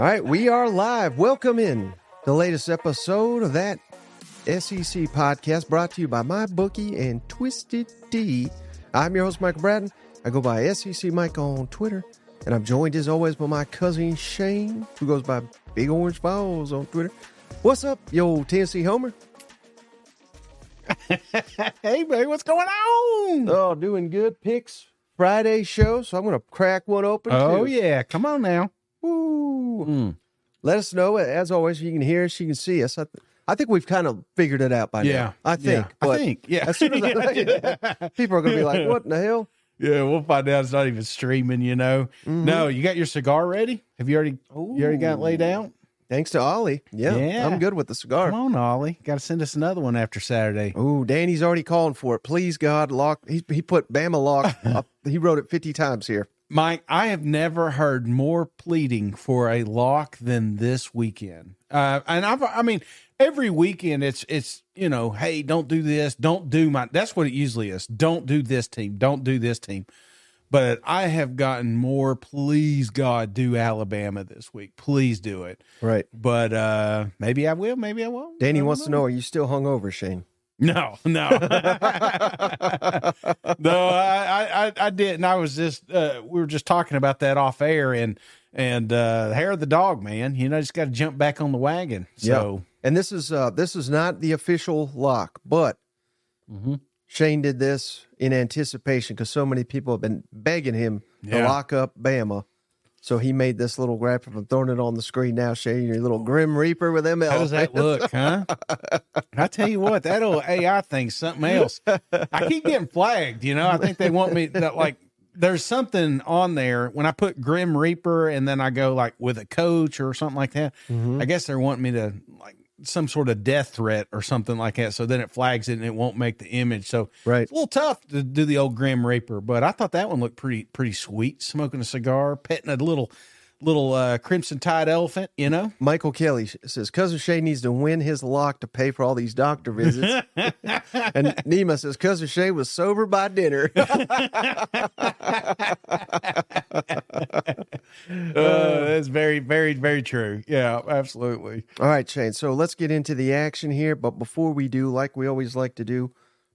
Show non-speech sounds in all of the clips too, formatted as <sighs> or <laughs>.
All right, we are live. Welcome in the latest episode of that SEC podcast brought to you by MyBookie and Twisted D. I'm your host, Michael Bratton. I go by SEC Mike on Twitter, and I'm joined as always by my cousin Shane, who goes by Big Orange Volz on Twitter. What's up, yo Tennessee Homer? <laughs> hey, baby, what's going on? Oh, doing good. Picks Friday show, so I'm going to crack one open. Oh, too. yeah. Come on now. Woo. Mm. Let us know. As always, you can hear us, you can see us. I, th- I think we've kind of figured it out by Yeah. now. I think. Yeah. I think. Yeah. As soon as <laughs> I, <laughs> people are going to be like, "What in the hell?" Yeah, we'll find out. It's not even streaming, you know. Mm-hmm. No, you got your cigar ready? Have you already you already got it laid out? Thanks to Ollie. Yeah, Yeah. I'm good with the cigar. Come on, Ollie. Got to send us another one after Saturday. Ooh, Danny's already calling for it. Please, God, lock. He, he put Bama lock. <laughs> up. He wrote it 50 times here. Mike, I have never heard more pleading for a lock than this weekend. Uh, and I've, I mean, every weekend it's it's you know, hey, don't do this, don't do my. That's what it usually is. Don't do this team, don't do this team. But I have gotten more. Please, God, do Alabama this week. Please do it. Right. But uh maybe I will. Maybe I won't. Danny I wants to know: Are you still hungover, Shane? No, no, <laughs> no. I, I, I didn't. I was just. Uh, we were just talking about that off air, and and uh, hair of the dog, man. You know, just got to jump back on the wagon. So And this is uh this is not the official lock, but Mhm. Shane did this in anticipation because so many people have been begging him to lock up Bama. So he made this little graphic. I'm throwing it on the screen now, Shane. Your little Grim Reaper with ML. how does that look, huh? I tell you what, that old AI thing's something else. I keep getting flagged. You know, I think they want me that like. There's something on there when I put Grim Reaper and then I go like with a coach or something like that. Mhm. I guess they're wanting me to like some sort of death threat or something like that. So then it flags it and it won't make the image. So Right. it's a little tough to do the old Grim Reaper, but I thought that one looked pretty pretty sweet. Smoking a cigar, petting a little little uh, crimson tide elephant, you know. Michael Kelly says cousin Shay needs to win his lock to pay for all these doctor visits. <laughs> and Nima says cousin Shay was sober by dinner. <laughs> <laughs> Uh, that's very very very true. Yeah, absolutely. all right, Shane. So let's get into the action here. But before we do, like we always like to do,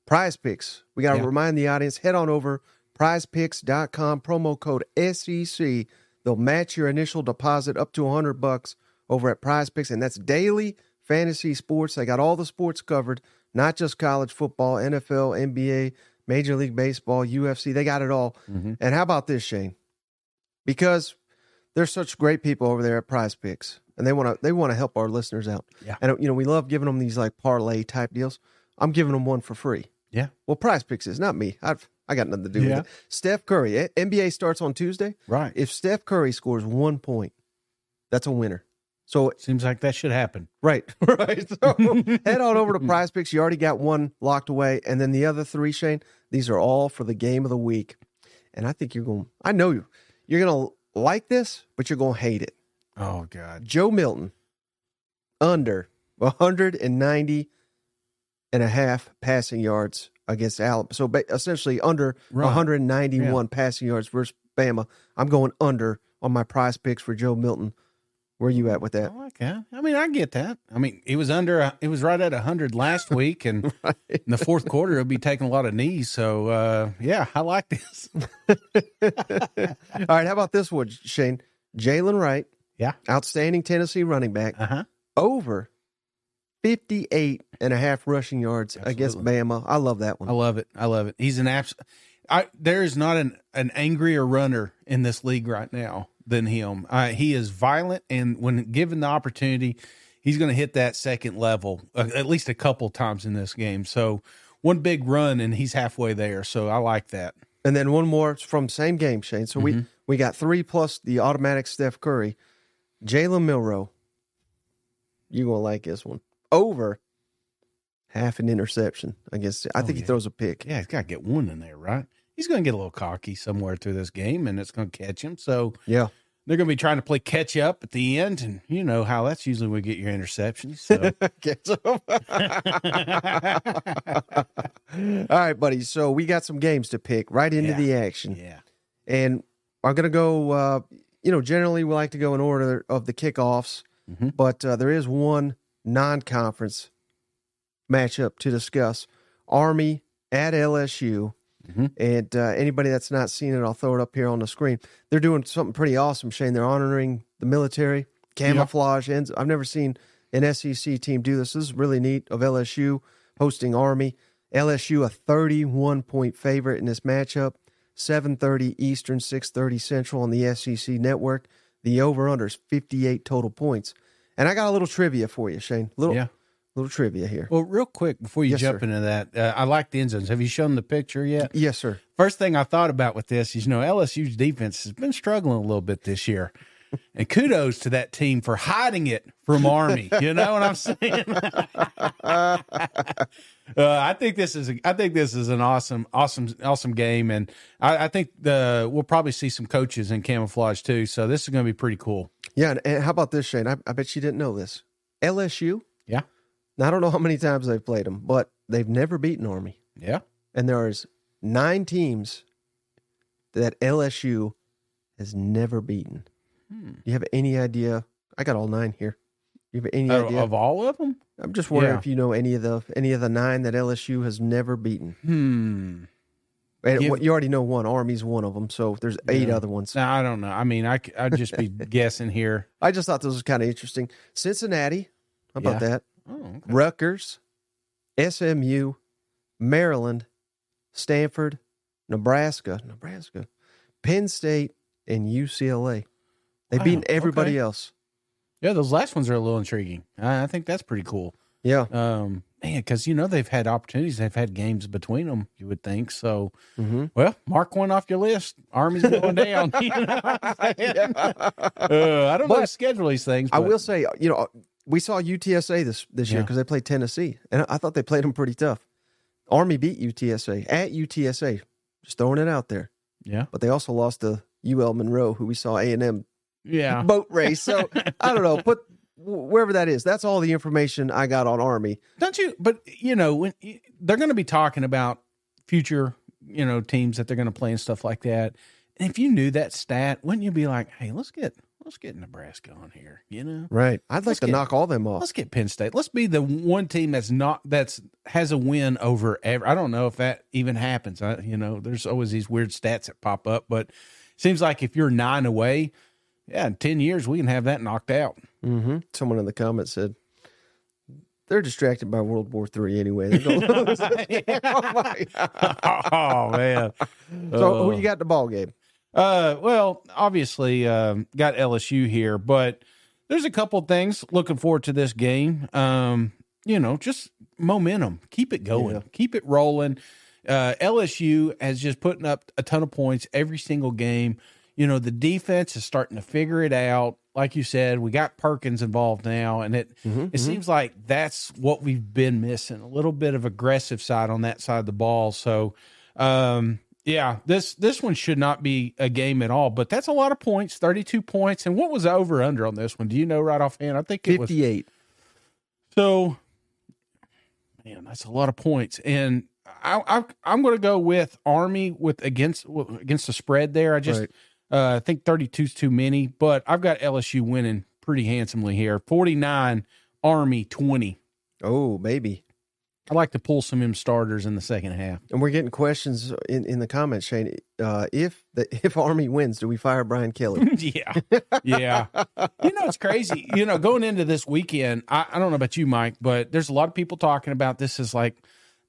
PrizePicks. We got to Yeah. remind the audience head on over prizepicks.com, promo code SEC. They'll match your initial deposit up to 100 bucks over at PrizePicks, and that's daily fantasy sports. They got all the sports covered, not just college football, NFL, NBA, Major League Baseball, UFC. They got it all. Mhm. And how about this, Shane? Because there's such great people over there at PrizePicks, and they want to they want to help our listeners out. Yeah. And you know we love giving them these like parlay type deals. I'm giving them one for free. Yeah. Well, PrizePicks is not me. I've I got nothing to do Yeah. with it. Steph Curry, NBA starts on Tuesday. Right. If Steph Curry scores one point, that's a winner. So Seems like that should happen. right, <laughs> right. So <laughs> head on over to PrizePicks. You already got one locked away, and then the other three, Shane. These are all for the game of the week, and I think you're going. I know you. You're going to like this, but you're going to hate it. Oh God. Joe Milton under 190 and a half passing yards against Alabama. So ba- essentially under Right. 191 passing yards versus Bama. I'm going under on my PrizePicks for Joe Milton. Where are you at with that? I like that. I mean, I get that. I mean, it was under. It was right at hundred last week, and <laughs> in the fourth quarter, it'll be taking a lot of knees. So, uh, yeah, I like this. <laughs> All right, how about this one, Shane? Jaylen Wright, Yeah. outstanding Tennessee running back, Uh huh. over 58 and a half rushing yards against Bama. I love that one. I love it. I love it. He's an abs. I there is not an an angrier runner in this league right now than him. Uh, he is violent, and when given the opportunity, he's going to hit that second level uh, at least a couple times in this game. So one big run, and he's halfway there. So I like that. And then one more from same game, Shane. So Mm-hmm. we we got three plus the automatic Steph Curry, Jalen Milroe. You gonna like this one over half an interception against. I Oh, think he throws a pick. Yeah, he's got to get one in there, right? He's going to get a little cocky somewhere through this game, and it's going to catch him. So Yeah. they're going to be trying to play catch up at the end, and you know how that's usually when we get your interceptions. So. <laughs> <laughs> All right, buddy. So we got some games to pick right into Yeah. the action, yeah, and I'm gonna go. Uh, you know, generally we like to go in order of the kickoffs, Mhm. but uh, there is one non-conference matchup to discuss: Army at LSU. Mhm. And uh, anybody that's not seen it, I'll throw it up here on the screen. They're doing something pretty awesome, Shane. They're honoring the military camouflage ends. I've never seen an SEC team do this. This is really neat of LSU hosting Army. LSU a 31 point favorite in this matchup. 7:30 Eastern, 6:30 Central on the SEC network. The over under is 58 total points. And I got a little trivia for you, Shane. Little Yeah. little trivia here. Well, real quick before you Yes, jump sir. into that, uh, I like the end zones. Have you shown the picture yet? Yes, sir. First thing I thought about with this is, you know, LSU's defense has been struggling a little bit this year. And kudos to that team for hiding it from Army. You know what I'm saying? <laughs> <laughs> uh, I think this is a, I think this is an awesome, awesome, awesome game, and I, I think the we'll probably see some coaches in camouflage too. So this is going to be pretty cool. Yeah, and, and how about this, Shane? I, I bet you didn't know this. LSU. Yeah. Now, I don't know how many times they've played them, but they've never beaten Army. Yeah. And there's nine teams that LSU has never beaten. Hmm. Do you have any idea? I got all nine here. You have any Of, idea? of all of them? I'm just wondering Yeah. if you know any of the any of the nine that LSU has never beaten. Hmm. And Give- you already know one. Army's one of them. So there's eight Yeah. other ones. No, I don't know. I mean, I would just be <laughs> guessing here. I just thought this was kind of interesting. Cincinnati. How about Yeah. that? Oh, okay. Rutgers, SMU, Maryland, Stanford, Nebraska, Nebraska, Penn State, and UCLA. They've Wow, beaten everybody okay. else. Yeah, those last ones are a little intriguing. I, I think that's pretty cool. Yeah. Um, man, because you know they've had opportunities, they've had games between them. You would think so. Mm-hmm. Well, mark one off your list. Army's going down. <laughs> You know saying? Uh, I don't know But schedule these things. I will say, you know, we saw UTSA this this year because they played Tennessee, and I thought they played them pretty tough. Army beat UTSA at UTSA, just throwing it out there. Yeah, But they also lost to UL Monroe, who we saw A and M yeah. boat race. So I don't know, but wherever that is, that's all the information I got on Army. Don't you? But you know, when they're going to be talking about future, you know, teams that they're going to play and stuff like that. And if you knew that stat, wouldn't you be like, "Hey, let's get let's get Nebraska on here," you know? Right. I'd like Let's to get- knock all them off. Let's get Penn State. Let's be the one team that's not that's has a win over ever. I don't know if that even happens. I, you know, there's always these weird stats that pop up, but seems like if you're nine away, yeah, in ten years we can have that knocked out. Mm-hmm. Someone in the comments said they're distracted by World War Three anyway. They're gonna lose. <laughs> oh <laughs> oh man. So who you got in the ball game? Uh, well, obviously, um, got LSU here, but there's a couple things looking forward to this game. Um, you know, just momentum, keep it going, Yeah. keep it rolling. Uh, LSU has just putting up a ton of points every single game. You know, the defense is starting to figure it out. Like you said, we got Perkins involved now, and it Mhm, it seems like that's what we've been missing a little bit of aggressive side on that side of the ball. So, um, yeah, this this one should not be a game at all. But that's a lot of points, thirty two points. And what was over under on this one? Do you know right offhand? I think it was Fifty-eight. so. Man, that's a lot of points, and I, I I'm going to go with Army with against against the spread there. I just Right. Uh, I think 32 is too many, but I've got LSU winning pretty handsomely here. 49 Army 20. Oh, baby. I like to pull some M starters in the second half. And we're getting questions in, in the comments, Shane. Uh, if the <laughs> if Army wins, do we fire Brian Kelly? <laughs> yeah. Yeah. You know, it's crazy. You know, going into this weekend, I, I don't know about you, Mike, but there's a lot of people talking about this as like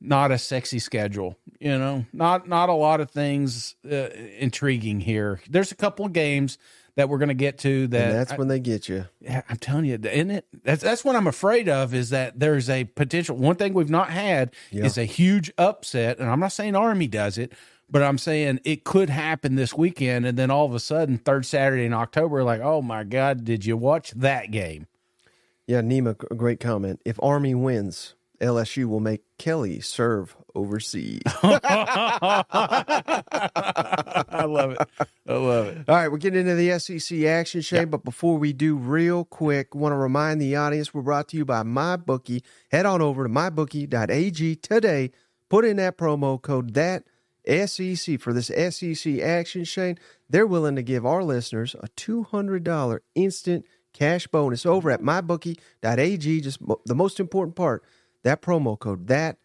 not a sexy schedule. You know, not not a lot of things uh, intriguing here. There's a couple of games that we're going to get to that and that's I- when they get you. Yeah, I'm telling you, isn't it? That's that's what I'm afraid of. Is that there's a potential. One thing we've not had Yeah. is a huge upset, and I'm not saying Army does it, but I'm saying it could happen this weekend, and then all of a sudden, third Saturday in October, like, oh my God, did you watch that game? Yeah, Nima, a great comment. If Army wins, LSU will make Kelly serve overseas. <laughs> I love it. I love it. All right, we're getting into the SEC action, Shane. But before we do, real quick, want to remind the audience we're brought to you by MyBookie. Head on over to mybookie.ag today. Put in that promo code that SEC for this SEC action, Shane. they're willing to give our listeners a $200 instant cash bonus over at mybookie.ag. Just the most important part that promo code, that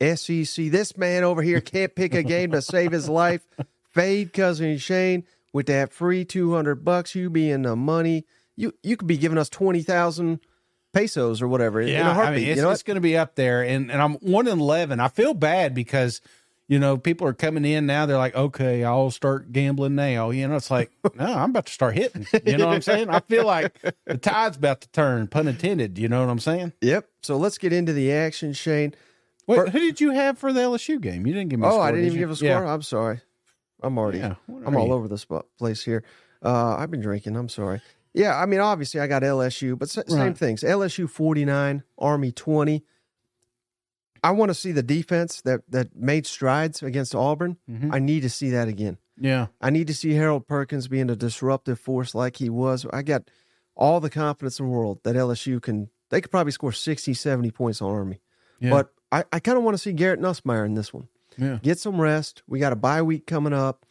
SEC. This man over here can't pick a game to save his life. Fade cousin Shane with that free 200 bucks. You be in the money. You you could be giving us 20,000 pesos or whatever in a Yeah, heartbeat. I mean, it's, you know it's going to be up there, and and I'm one in eleven. I feel bad because you know people are coming in now. They're like, okay, I'll start gambling now. You know, it's like, <laughs> no, I'm about to start hitting. You know what I'm saying? I feel like the tide's about to turn, pun intended. You know what I'm saying? Yep. So let's get into the action, Shane. Wait, For- who did you have for the LSU game? You didn't give me. A Oh, score, I didn't did even you? give a score. Yeah. I'm sorry. I'm already. Yeah, I'm all you? over this place here. Uh, I've been drinking. I'm sorry. Yeah, I mean, obviously, I got LSU, but s- same Right. things. LSU 49, Army 20. I want to see the defense that that made strides against Auburn. Mhm. I need to see that again. Yeah, I need to see Harold Perkins being a disruptive force like he was. I got all the confidence in the world that LSU can. They could probably score 60, 70 points on Army. yeah, But I, I kind of want to see Garrett Nussmeier in this one. yeah. Get some rest. We got a bye week coming up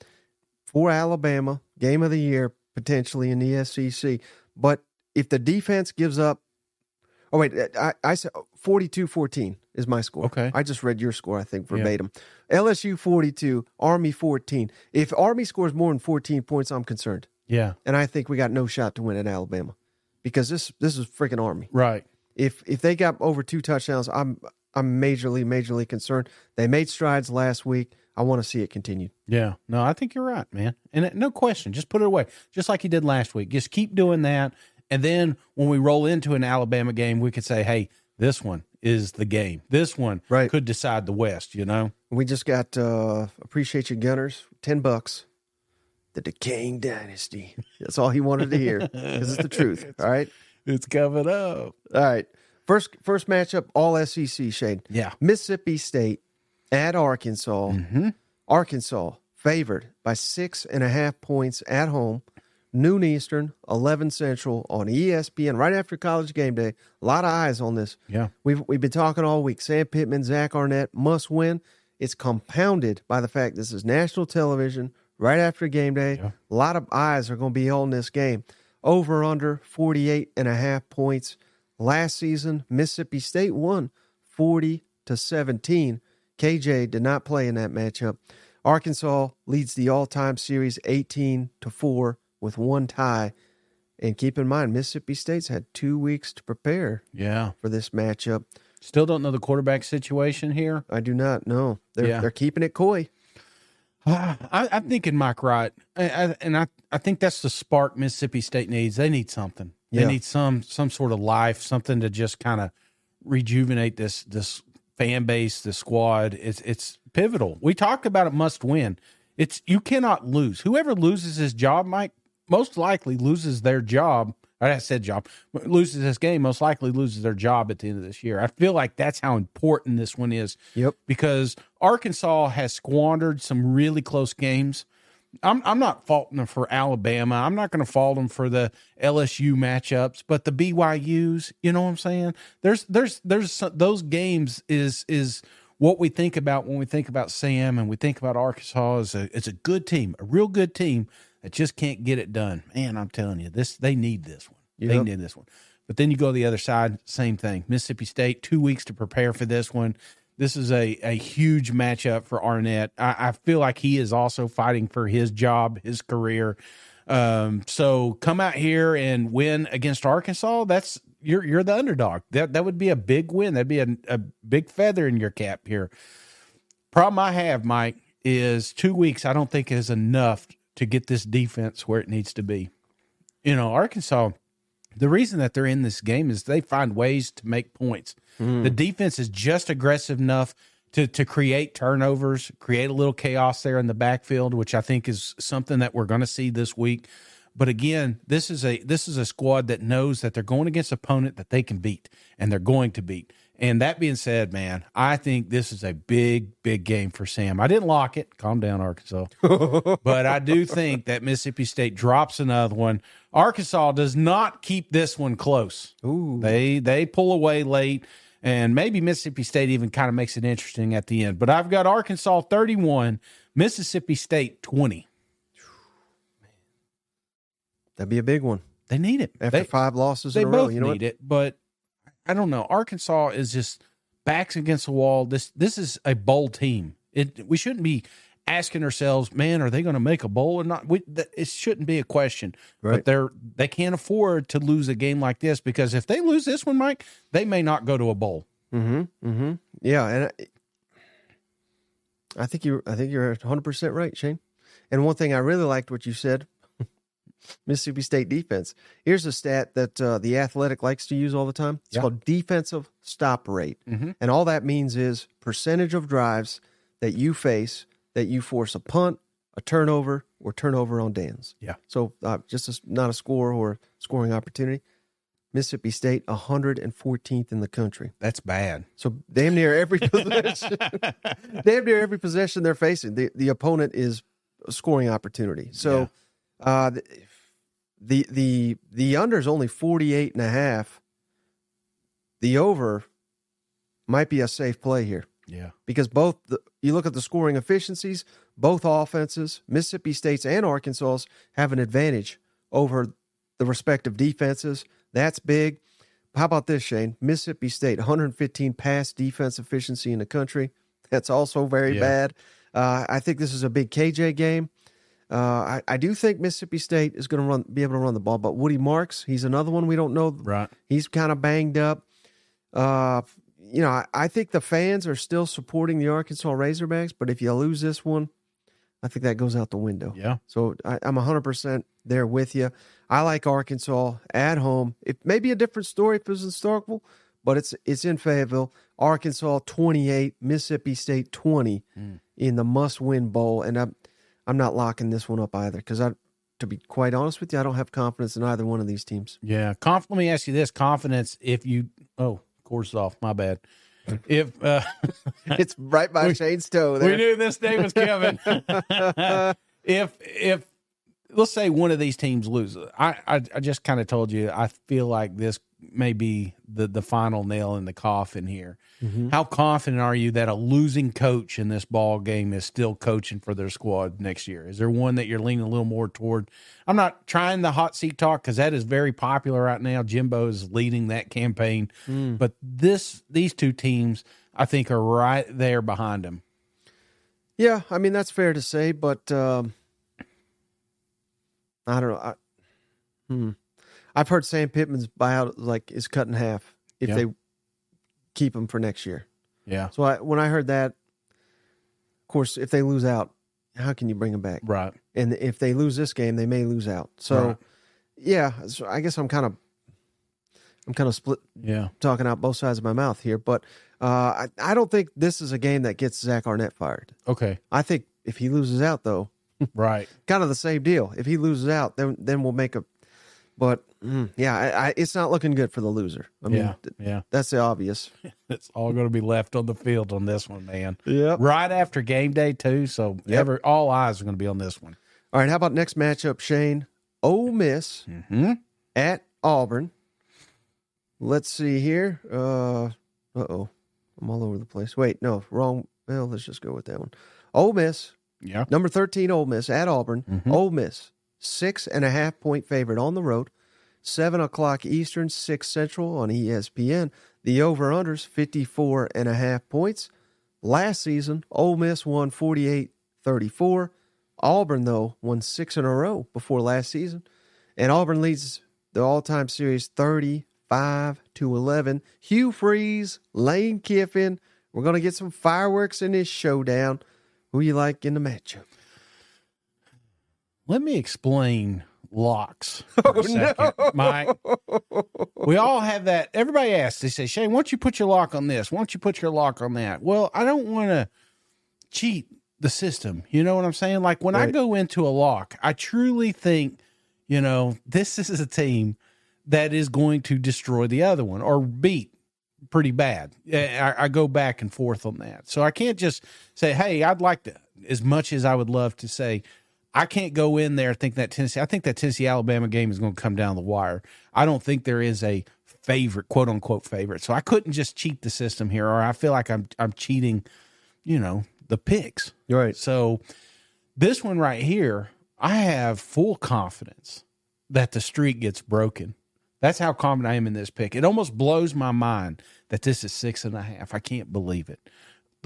for Alabama, game of the year potentially in the SEC. But if the defense gives up, oh wait, uh, I, I said 42-14 is my score. Okay. I just read your score. I think Yeah. verbatim. LSU forty two, Army fourteen. If Army scores more than fourteen points, I'm concerned, yeah. and I think we got no shot to win at Alabama because this this is freaking Army Right. if if they got over two touchdowns, I'm I'm majorly majorly concerned. They made strides last week. I want to see it continue. Yeah, no, I think you're right, man. And uh, no question, just put it away, just like you did last week. Just keep doing that, and then when we roll into an Alabama game, we could say, "Hey, this one is the game. This one Right. could decide the West." You know? We just got uh appreciate you Gunners, ten bucks. The decaying dynasty. That's all he wanted to hear because it's the truth. <laughs> All right, It's coming up. all right. First first matchup, all SEC Shane. Yeah. Mississippi State at Arkansas. Mm-hmm. Arkansas favored by six and a half points at home, noon Eastern, 11 Central on ESPN right after college game day. A lot of eyes on this. Yeah. We've, we've been talking all week. Sam Pittman, Zach Arnett must win. It's compounded by the fact this is national television right after game day. Yeah. A lot of eyes are going to be on this game. Over under 48 and a half points. Last season, Mississippi State won 40 to 17. KJ did not play in that matchup. Arkansas leads the all-time series 18 to 4 with one tie. And keep in mind, Mississippi State's had two weeks to prepare Yeah. for this matchup. Still don't know the quarterback situation here. I do not know. They're Yeah. they're keeping it coy. <sighs> I, I'm thinking Mike Wright, I, I, and I, I think that's the spark Mississippi State needs. They need something. They Yeah. need some some sort of life, something to just kind of rejuvenate this this fan base, the squad. It's it's pivotal. We talked about it must win. It's you cannot lose. Whoever loses his job, Mike, most likely loses their job. I said job loses this game. Most likely loses their job at the end of this year. I feel like that's how important this one is Yep. because Arkansas has squandered some really close games. I'm I'm not faulting them for Alabama. I'm not going to fault them for the LSU matchups, but the BYU's, you know what I'm saying? There's there's there's some, those games is is what we think about when we think about Sam and we think about Arkansas as a it's a good team, a real good team that just can't get it done. Man, I'm telling you, this they need this one. They need this one. But then you go to the other side, same thing. Mississippi State, two weeks to prepare for this one. This is a, a huge matchup for Arnett. I, I feel like he is also fighting for his job, his career. Um, so come out here and win against Arkansas. That's you're you're the underdog. That that would be a big win. That'd be a, a big feather in your cap here. Problem I have, Mike, is two weeks. I don't think is enough to get this defense where it needs to be. You know, Arkansas. The reason that they're in this game is they find ways to make points. Hmm. The defense is just aggressive enough to to create turnovers, create a little chaos there in the backfield, which I think is something that we're going to see this week. But again, this is a this is a squad that knows that they're going against opponent that they can beat, and they're going to beat. And that being said, man, I think this is a big, big game for Sam. I didn't lock it. Calm down, Arkansas. <laughs> but I do think that Mississippi State drops another one. Arkansas does not keep this one close. Ooh. They they pull away late, and maybe Mississippi State even kind of makes it interesting at the end. But I've got Arkansas 31, Mississippi State 20. That'd be a big one They need it. after They, five losses they in a row. both You know need what? it, but I don't know. Arkansas is just backs against the wall. This this is a bowl team. It we shouldn't be asking ourselves, man, are they going to make a bowl or not? We, th- it shouldn't be a question. Right. But they're they can't afford to lose a game like this because if they lose this one, Mike, they may not go to a bowl. Mm-hmm. Mm-hmm. Yeah, and I, I think you I think you're 100 percent right, Shane. And one thing I really liked what you said, Mississippi State defense. Here's a stat that uh, the Athletic likes to use all the time. It's Yeah. called defensive stop rate, Mhm. and all that means is percentage of drives that you face that you force a punt, a turnover, or turnover on downs. Yeah. So uh, just a, not a score or scoring opportunity. Mississippi State 114th in the country. That's bad. So damn near every possession, <laughs> damn near every possession they're facing, the, the opponent is a scoring opportunity. So uh, the, the the under is only 48 and a half. The over might be a safe play here Yeah. because both the, you look at the scoring efficiencies, both offenses, Mississippi State's and Arkansas's have an advantage over the respective defenses. That's big. How about this, Shane? Mississippi State, 115 pass defense efficiency in the country. That's also very Yeah. bad. Uh, I think this is a big KJ game. Uh, I, I do think Mississippi State is going to run, be able to run the ball, but Woody Marks, he's another one we don't know Right. He's kind of banged up. Uh, you know, I, I think the fans are still supporting the Arkansas Razorbacks, but if you lose this one, I think that goes out the window. Yeah. So I, I'm 100% there with you. I like Arkansas at home. It may be a different story if it was in Starkville, but it's it's in Fayetteville. Arkansas 28, Mississippi State 20 Mm. in the must-win bowl, and I'm I'm not locking this one up either because I, to be quite honest with you, I don't have confidence in either one of these teams. Yeah. Conf- let me ask you this: confidence. If you, oh, course off. My bad. If uh, <laughs> It's right by <laughs> We- Shane's toe there. we knew this day was coming, <laughs> if if let's say one of these teams loses, I I, I just kind of told you I feel like this may be the the final nail in the coffin here. Mhm. How confident are you that a losing coach in this ball game is still coaching for their squad next year? Is there one that you're leaning a little more toward? I'm not trying the hot seat talk because that is very popular right now. Jimbo is leading that campaign, Mm. but this these two teams I think are right there behind him. Yeah, I mean that's fair to say, but um, I don't know. I, hmm. I've heard Sam Pittman's buyout like is cut in half if Yeah. they keep him for next year. Yeah, So I, when I heard that, of course, if they lose out, how can you bring him back? right. And if they lose this game, they may lose out. So Right. yeah, so I guess I'm kind of I'm kind of split Yeah, talking out both sides of my mouth here, but uh, I I don't think this is a game that gets Zach Arnett fired. okay, I think if he loses out though, <laughs> right. kind of the same deal. If he loses out, then then we'll make a. But mm, yeah, I, I, it's not looking good for the loser. I mean, yeah, th- yeah. that's the obvious. <laughs> It's all going to be left on the field on this one, man. Yeah. Right after game day too, so Yep. ever all eyes are going to be on this one. All right. How about next matchup, Shane? Ole Miss Mm-hmm. at Auburn. Let's see here. Uh oh, I'm all over the place. Wait, no, wrong. Well, let's just go with that one. Ole Miss, Yeah, number thirteen, Ole Miss at Auburn. Mhm. Ole Miss, six and a half point favorite on the road. Seven o'clock Eastern, six Central on ESPN. The over unders 54 and a half points. Last season, Ole Miss won 48 34. Auburn, though, won six in a row before last season. And Auburn leads the all time series 35 to 11. Hugh Freeze, Lane Kiffin. We're going to get some fireworks in this showdown. Who you like in the matchup? Let me explain locks <laughs> oh, for a second, Mike. We all have that. Everybody asks. They say, "Shane, why don't you put your lock on this? Why don't you put your lock on that?" Well, I don't want to cheat the system. You know what I'm saying? Like when I go into a lock, I truly think, you know, this is a team that is going to destroy the other one or beat pretty bad. Eh, I, I go back and forth on that. So I can't just say, hey, I'd like to, as much as I would love to say, I can't go in there and think that Tennessee, I think that Tennessee Alabama game is going to come down the wire. I don't think there is a favorite, quote unquote favorite. So I couldn't just cheat the system here, or I feel like I'm, I'm cheating, you know, the picks. Right. So this one right here, I have full confidence that the streak gets broken. That's how confident I am in this pick. It almost blows my mind that this is six and a half. I can't believe it.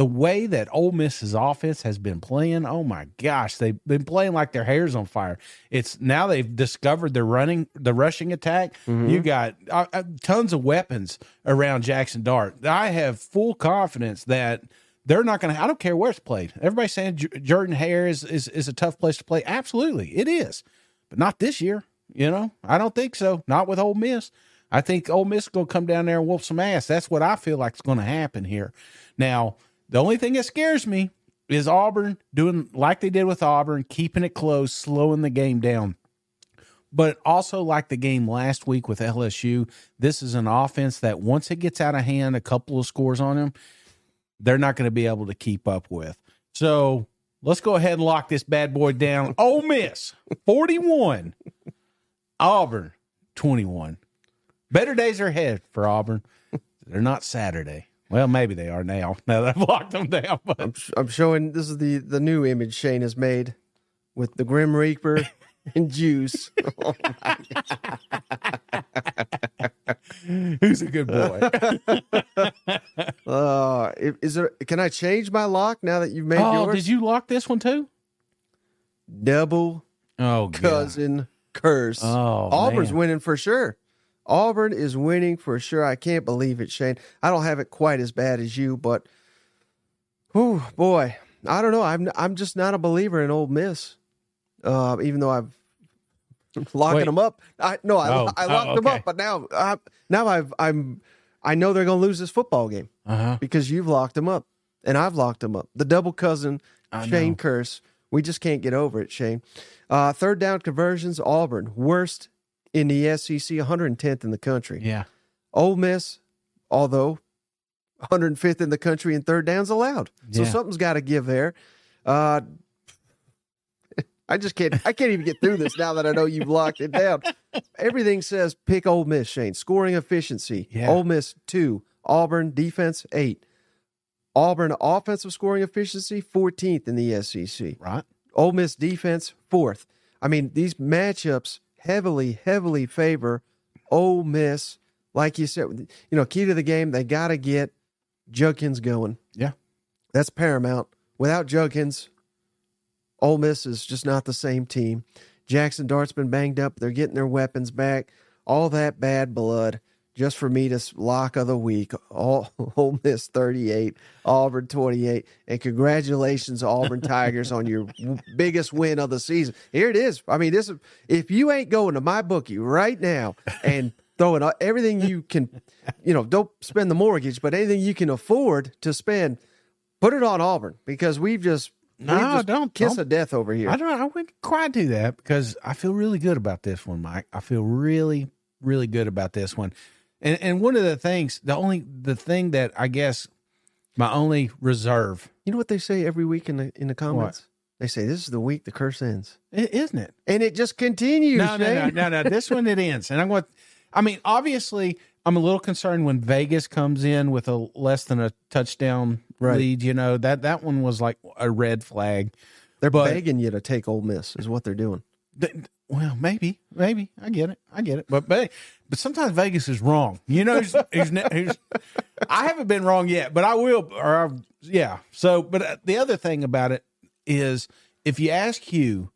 The way that Ole Miss's offense has been playing, oh my gosh, they've been playing like their hair's on fire. It's now they've discovered the running, the rushing attack. You got uh, uh, tons of weapons around Jackson Dart. I have full confidence that they're not going to. I don't care where it's played. Everybody's saying J- Jordan Hare is, is is a tough place to play. Absolutely, it is, but not this year. You know, I don't think so. Not with Ole Miss. I think Ole Miss is going to come down there and whoop some ass. That's what I feel like is going to happen here. Now, the only thing that scares me is Auburn doing like they did with Auburn, keeping it close, slowing the game down. But also, like the game last week with LSU, this is an offense that once it gets out of hand, a couple of scores on them, they're not going to be able to keep up with. So let's go ahead and lock this bad boy down. <laughs> Ole Miss, 41. Auburn, 21. Better days are ahead for Auburn. They're not Saturday. Well, maybe they are now. <laughs> Now that I've locked them down. But I'm, sh- I'm showing this is the the new image Shane has made with the Grim Reaper <laughs> and Juice. <laughs> who's a good boy? Uh, is there? Can I change my lock now that you've made oh, yours? did you lock this one too? Double Oh, God. cousin curse. Oh, Auburn's man. winning for sure. Auburn is winning for sure. I can't believe it, Shane. I don't have it quite as bad as you, but, oh boy, I don't know. I'm I'm just not a believer in Ole Miss. Uh, even though I've <laughs> locking Wait. them up. I no, I, Oh, I oh, locked them up, but now I, now I've I'm I know they're going to lose this football game Uh-huh. because you've locked them up and I've locked them up. The double cousin I Shane know. curse. We just can't get over it, Shane. Uh, third down conversions, Auburn worst in the SEC, 110th in the country. Yeah. Ole Miss, although 105th in the country in third downs allowed, so Yeah. something's got to give there. Uh, <laughs> I just can't. I can't even get through this now that I know you've locked it down. Everything says pick Ole Miss, Shane. Scoring efficiency, Yeah. Ole Miss two, Auburn defense eight, Auburn offensive scoring efficiency 14th in the SEC. Right. Ole Miss defense fourth. I mean, these matchups heavily, heavily favor Ole Miss. Like you said, you know, key to the game, they got to get Judkins going. Yeah. That's paramount. Without Judkins, Ole Miss is just not the same team. Jackson Dart's been banged up. They're getting their weapons back. All that bad blood just for me to lock of the week. All <laughs> Ole Miss 38, Auburn 28. And congratulations, Auburn Tigers, on your biggest win of the season. Here it is. I mean, this is if you ain't going to MyBookie right now and throwing everything you can, you know, don't spend the mortgage, but anything you can afford to spend, put it on Auburn because we've just No, we've just don't- kiss don't. of death over here. I don't I wouldn't quite do that because I feel really good about this one, Mike. I feel really, really good about this one. And and one of the things, the only the thing that I guess my only reserve, You know what they say every week in the in the comments? They say this is the week the curse ends, isn't it? and it just continues. No, no, no, no, no. This one it ends. And I'm going I mean, obviously I'm a little concerned when Vegas comes in with a less than a touchdown Right. lead, you know. That that one was like a red flag. They're But- begging you to take Ole Miss, is what they're doing. Th- Well, maybe, maybe I get it, I get it, but but, but sometimes Vegas is wrong. You know, who's, who's, who's, I haven't been wrong yet, but I will. Or I, yeah. So, but uh, the other thing about it is, if you ask Hugh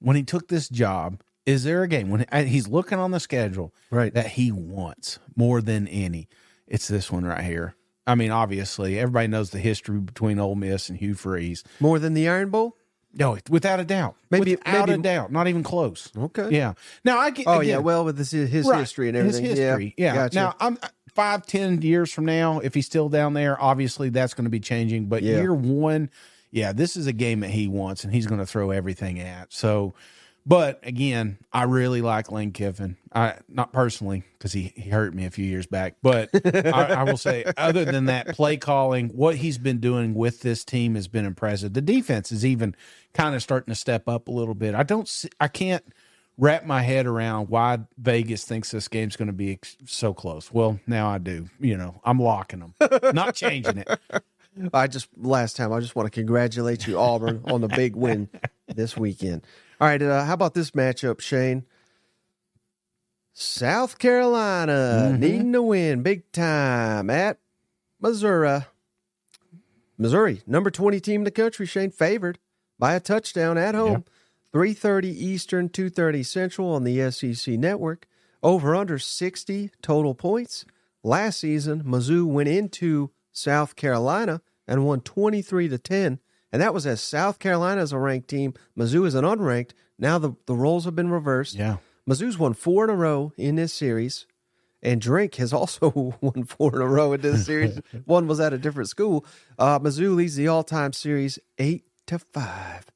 when he took this job, is there a game when he's looking on the schedule Right. that he wants more than any? It's this one right here. I mean, obviously, everybody knows the history between Ole Miss and Hugh Freeze. More than the Iron Bowl? No, without a doubt, Maybe- without maybe- a doubt, not even close. Okay. Yeah. Now I get. Oh again, yeah. Well, with this, his right, history and everything. His history. Yeah. Gotcha. Now I'm uh, five, ten years from now, if he's still down there, obviously that's going to be changing. But Yeah. year one, yeah, this is a game that he wants, and he's going to throw everything at. So, but again, I really like Lane Kiffin. I not personally because he, he hurt me a few years back, but I, I will say, other than that, play calling, what he's been doing with this team has been impressive. The defense is even kind of starting to step up a little bit. I don't, see, I can't wrap my head around why Vegas thinks this game's going to be ex- so close. Well, now I do. You know, I'm locking them, not changing it. <laughs> I just last time I just want to congratulate you, Auburn, on the big win this weekend. All right. Uh, how about this matchup, Shane? South Carolina Mhm. needing to win big time at Missouri. Missouri, number 20 team in the country, Shane favored by a touchdown at home. 3:30 Eastern, 2:30 Central on the SEC network. Over under 60 total points. Last season, Mizzou went into South Carolina and won 23 to 10, and that was as South Carolina is a ranked team, Mizzou is an unranked. Now the, the roles have been reversed. Yeah. Mizzou's won four in a row in this series, and Drink has also <laughs> won four in a row in this series. <laughs> One was at a different school. Uh, Mizzou leads the all-time series eight to five.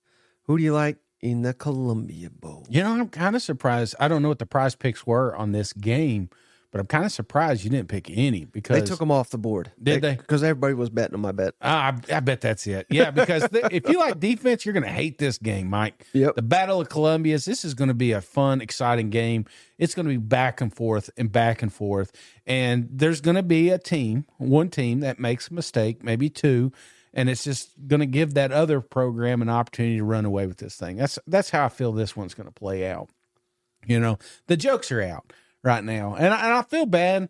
Who do you like in the Columbia Bowl? You know, I'm kind of surprised. I don't know what the PrizePicks were on this game, but I'm kind of surprised you didn't pick any because They took them off the board. Did they? Because everybody was betting on my bet. Ah, I, I bet that's it. Yeah, because if you like defense, you're going to hate this game, Mike. Yep. The Battle of Columbia's. This is going to be a fun, exciting game. It's going to be back and forth and back and forth, and there's going to be a team, one team that makes a mistake, maybe two, and it's just going to give that other program an opportunity to run away with this thing. That's that's how I feel this one's going to play out. You know, the jokes are out right now, and I, and I feel bad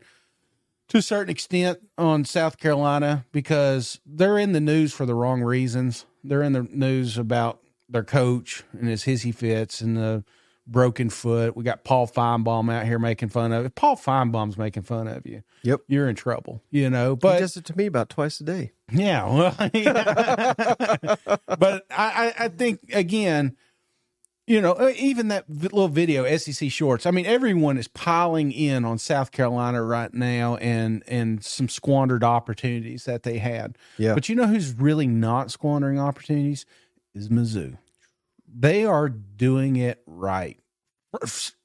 to a certain extent on South Carolina because they're in the news for the wrong reasons. They're in the news about their coach and his hissy fits and the broken foot. We got Paul Finebaum out here making fun of it. Paul Finebaum's making fun of you. Yep. You're in trouble, you know. But he But does it to me about twice a day. yeah, well, <laughs> <laughs> but I, I, I think again, you know, uh, even that little video, SEC shorts. I mean, everyone is piling in on South Carolina right now, and and some squandered opportunities that they had. Yeah. But you know who's really not squandering opportunities is Mizzou. They are doing it right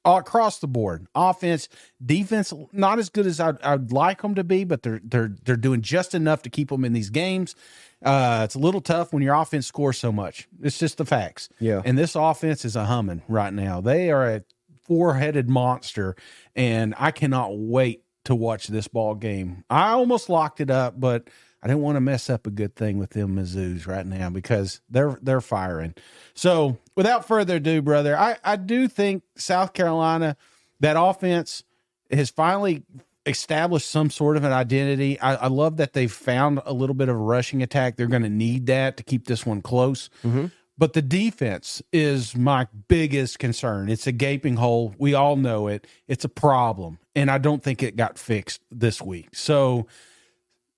across the board. Offense, defense, not as good as I'd, I'd like them to be, but they're they're they're doing just enough to keep them in these games. Uh, it's a little tough when your offense scores so much. It's just the facts. Yeah. And this offense is a humming right now. They are a four-headed monster, and I cannot wait to watch this ball game. I almost locked it up, but I didn't want to mess up a good thing with them Mizzou's right now because they're they're firing. So without further ado, brother, I, I do think South Carolina, that offense has finally established some sort of an identity. I, I love that they've found a little bit of a rushing attack. They're going to need that to keep this one close. Mm-hmm. But the defense is my biggest concern. It's a gaping hole. We all know it. It's a problem. And I don't think it got fixed this week. So,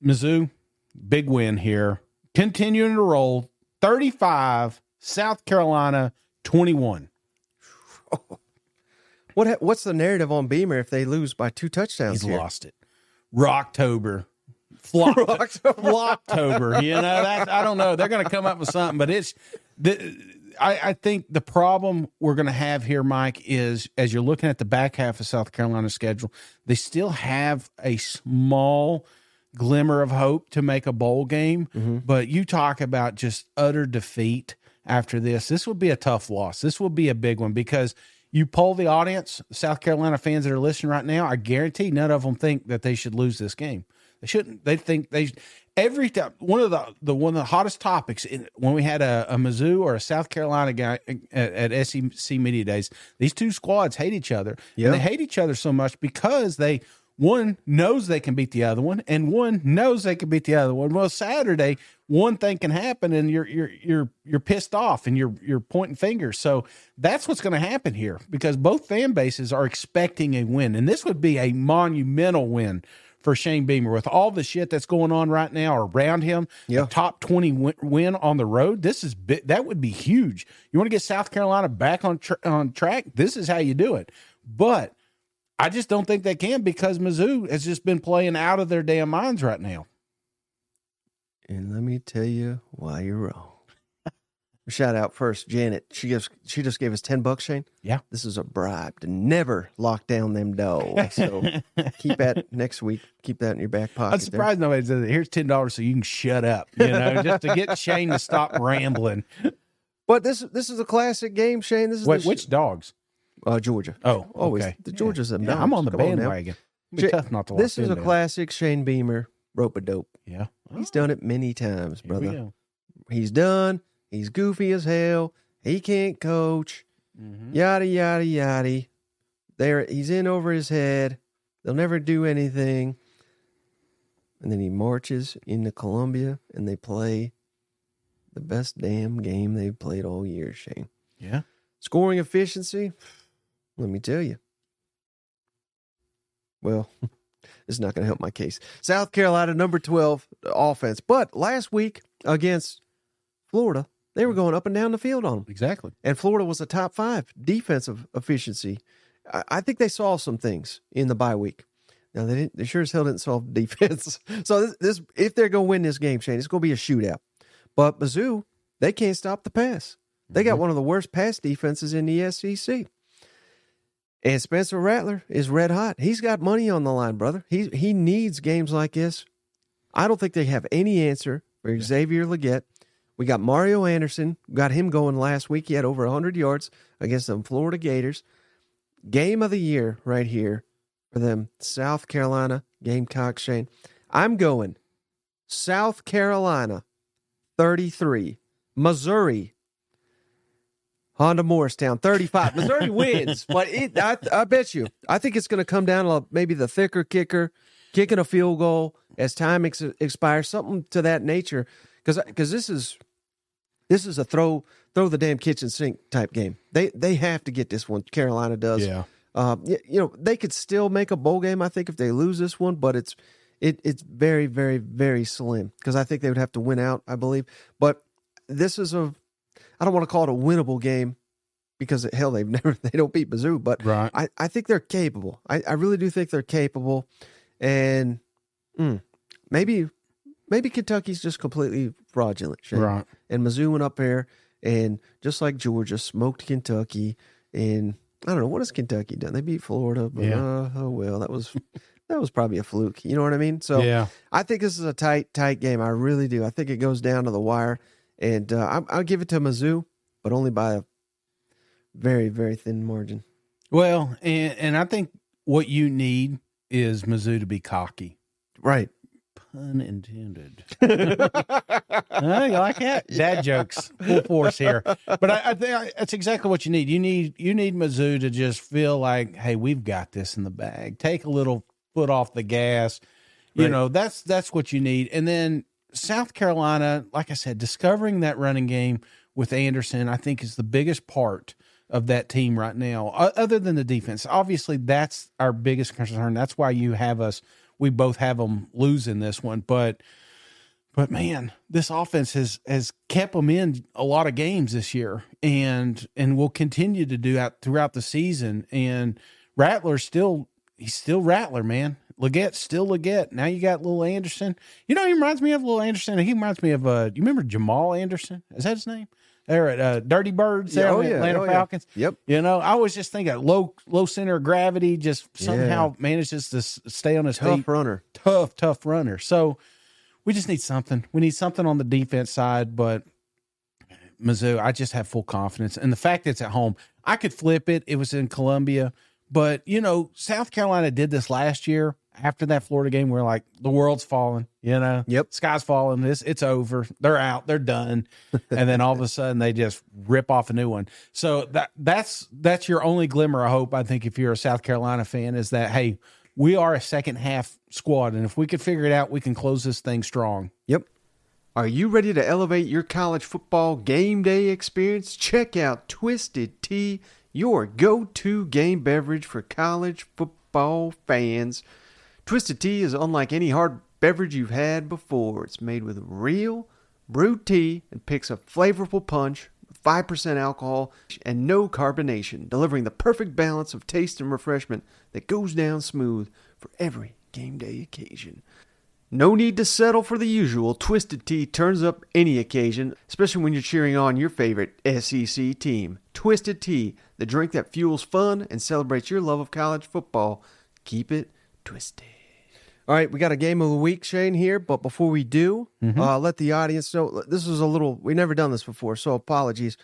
Mizzou, big win here. Continuing to roll 35, South Carolina 21. <laughs> What what's the narrative on Beamer if they lose by two touchdowns He's here? lost it. Rocktober. Flop, Floptober. <laughs> You know, that's, I don't know. They're going to come up with something, but it's the. I, I think the problem we're going to have here, Mike, is as you're looking at the back half of South Carolina's schedule, they still have a small glimmer of hope to make a bowl game. Mm-hmm. But you talk about just utter defeat after this. This would be a tough loss. This will be a big one because you poll the audience, South Carolina fans that are listening right now, I guarantee none of them think that they should lose this game. They shouldn't. They think they every time one of the the one of the hottest topics in, when we had a, a Mizzou or a South Carolina guy at, at SEC media days. These two squads hate each other. Yeah. And they hate each other so much because they one knows they can beat the other one, and one knows they can beat the other one. Well, Saturday, one thing can happen, and you're you're you're you're pissed off, and you're you're pointing fingers. So that's what's going to happen here because both fan bases are expecting a win, and this would be a monumental win for Shane Beamer with all the shit that's going on right now around him. Yeah. Top twenty win, win on the road. This is bi- that would be huge. You want to get South Carolina back on on track. This is how you do it, but. I just don't think they can because Mizzou has just been playing out of their damn minds right now. And let me tell you why you're wrong. <laughs> Shout out first, Janet. She gives she just gave us ten bucks, Shane. Yeah. This is a bribe to never lock down them doors. So <laughs> keep that next week. Keep that in your back pocket. I'm there. surprised nobody says it. Here's ten dollars so you can shut up. You know, just to get <laughs> Shane to stop rambling. But this this is a classic game, Shane. This is Wait, the, which dogs? Uh, Georgia. Oh, Always okay. the Georgia's them Yeah. I'm on the Come bandwagon. J- tough not to. This is a down. classic Shane Beamer rope a dope. Yeah, He's done it many times, Here brother. He's done. He's goofy as hell. He can't coach. Mhm. Yada yada yada. There, he's in over his head. They'll never do anything. And then he marches into Columbia, and they play the best damn game they've played all year. Shane, Yeah. scoring efficiency. Let me tell you. Well, <laughs> it's not going to help my case. South Carolina, number 12 offense. But last week against Florida, they were going up and down the field on them. Exactly. And Florida was a top five defensive efficiency. I, I think they saw some things in the bye week. Now they didn't, they sure as hell didn't solve <laughs> defense. so this, this if they're going to win this game, Shane, it's going to be a shootout. But Mizzou, they can't stop the pass. They got mm-hmm. one of the worst pass defenses in the SEC. And Spencer Rattler is red hot. He's got money on the line, brother. He he needs games like this. I don't think they have any answer for Xavier Legette. We got Mario Anderson, got him going last week. He had over 100 yards against them Florida Gators. Game of the year right here for them South Carolina Gamecocks, Shane. I'm going South Carolina 33, Missouri Honda Morristown 35. Missouri <laughs> wins, but it, I, I bet you, I think it's going to come down to maybe the thicker kicker kicking a field goal as time ex- expires, something to that nature. Because because this is this is a throw throw the damn kitchen sink type game. They they have to get this one. Carolina does. Yeah. Uh, y- you know they could still make a bowl game. I think if they lose this one, but it's it it's very very very slim because I think they would have to win out. I believe, but this is a I don't want to call it a winnable game because hell they've <laughs> never they don't beat Mizzou, but Right. I, I think they're capable. I, I really do think they're capable, and mm, maybe maybe Kentucky's just completely fraudulent. Shane. Right. And Mizzou went up there and just like Georgia smoked Kentucky, and I don't know what has Kentucky done. They beat Florida, but Yeah. uh, oh well, that was <laughs> that was probably a fluke. You know what I mean? So yeah. I think this is a tight, tight game. I really do. I think it goes down to the wire, and uh, I, I'll give it to Mizzou, but only by a very, very thin margin. Well, and and I think what you need is Mizzou to be cocky. Right. Pun intended. You like that? <laughs> Dad jokes full force here. But I, I think I- that's exactly what you need. You need you need Mizzou to just feel like, hey, we've got this in the bag. Take a little foot off the gas. You Right. know, that's that's what you need. And then South Carolina, like I said, discovering that running game with Anderson, I think is the biggest part of that team right now, other than the defense. Obviously, that's our biggest concern. That's why you have us. We both have them losing this one, but but man, this offense has has kept them in a lot of games this year, and and will continue to do that throughout the season. And Rattler's still he's still Rattler, man. Legette still Legette. Now you got little Anderson. You know, he reminds me of little Anderson. He reminds me of uh, you remember Jamal Anderson? Is that his name? They're at uh, Dirty Birds there, Yeah, oh yeah, Atlanta oh yeah. Falcons. Yep. You know, I was just think thinking low low center of gravity, just somehow manages to stay on his Tough feet runner. tough, tough runner. So we just need something. We need something on the defense side, but Mizzou, I just have full confidence. And the fact that it's at home, I could flip it. It was in Columbia. But, you know, South Carolina did this last year after that Florida game. We're like, the world's falling, you know? Yep. Sky's falling. This it's over. They're out. They're done. <laughs> and then all of a sudden they just rip off a new one. So that that's that's your only glimmer of hope, I think, if you're a South Carolina fan, is that hey, we are a second half squad. And if we could figure it out, we can close this thing strong. Yep. Are you ready to elevate your college football game day experience? Check out Twisted Tea, your go to game beverage for college football fans. Twisted Tea is unlike any hard beverage you've had before. It's made with real brewed tea and picks a flavorful punch, 5% alcohol, and no carbonation, delivering the perfect balance of taste and refreshment that goes down smooth for every game day occasion. No need to settle for the usual. Twisted Tea turns up any occasion, especially when you're cheering on your favorite SEC team. Twisted Tea, the drink that fuels fun and celebrates your love of college football. Keep it twisted. All right, we got a game of the week, Shane, here. But before we do, uh, let the audience know this is a little, we've never done this before, so apologies.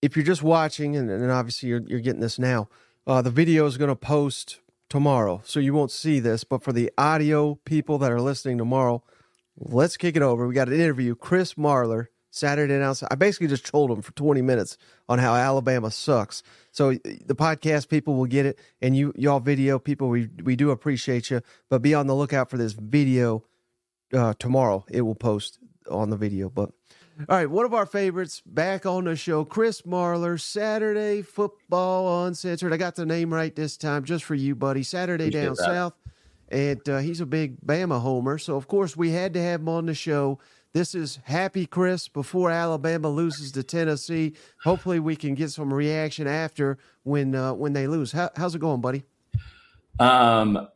If you're just watching, and, and obviously you're, you're getting this now, uh, the video is going to post tomorrow, so you won't see this. But for the audio people that are listening tomorrow, let's kick it over. We got an interview. Chris Marler, Saturday Night. I basically just trolled him for 20 minutes on how Alabama sucks. So the podcast people will get it, and you y'all video people, we we do appreciate you. But be on the lookout for this video uh, tomorrow. It will post on the video. But all right, one of our favorites back on the show, Chris Marler, Saturday Football Uncensored. I got the name right this time, just for you, buddy. Saturday Appreciate down that. south, and uh, he's a big Bama homer, so of course we had to have him on the show. This is Happy Chris before Alabama loses to Tennessee. Hopefully, we can get some reaction after when uh, when they lose. How, how's it going, buddy? Um, uh,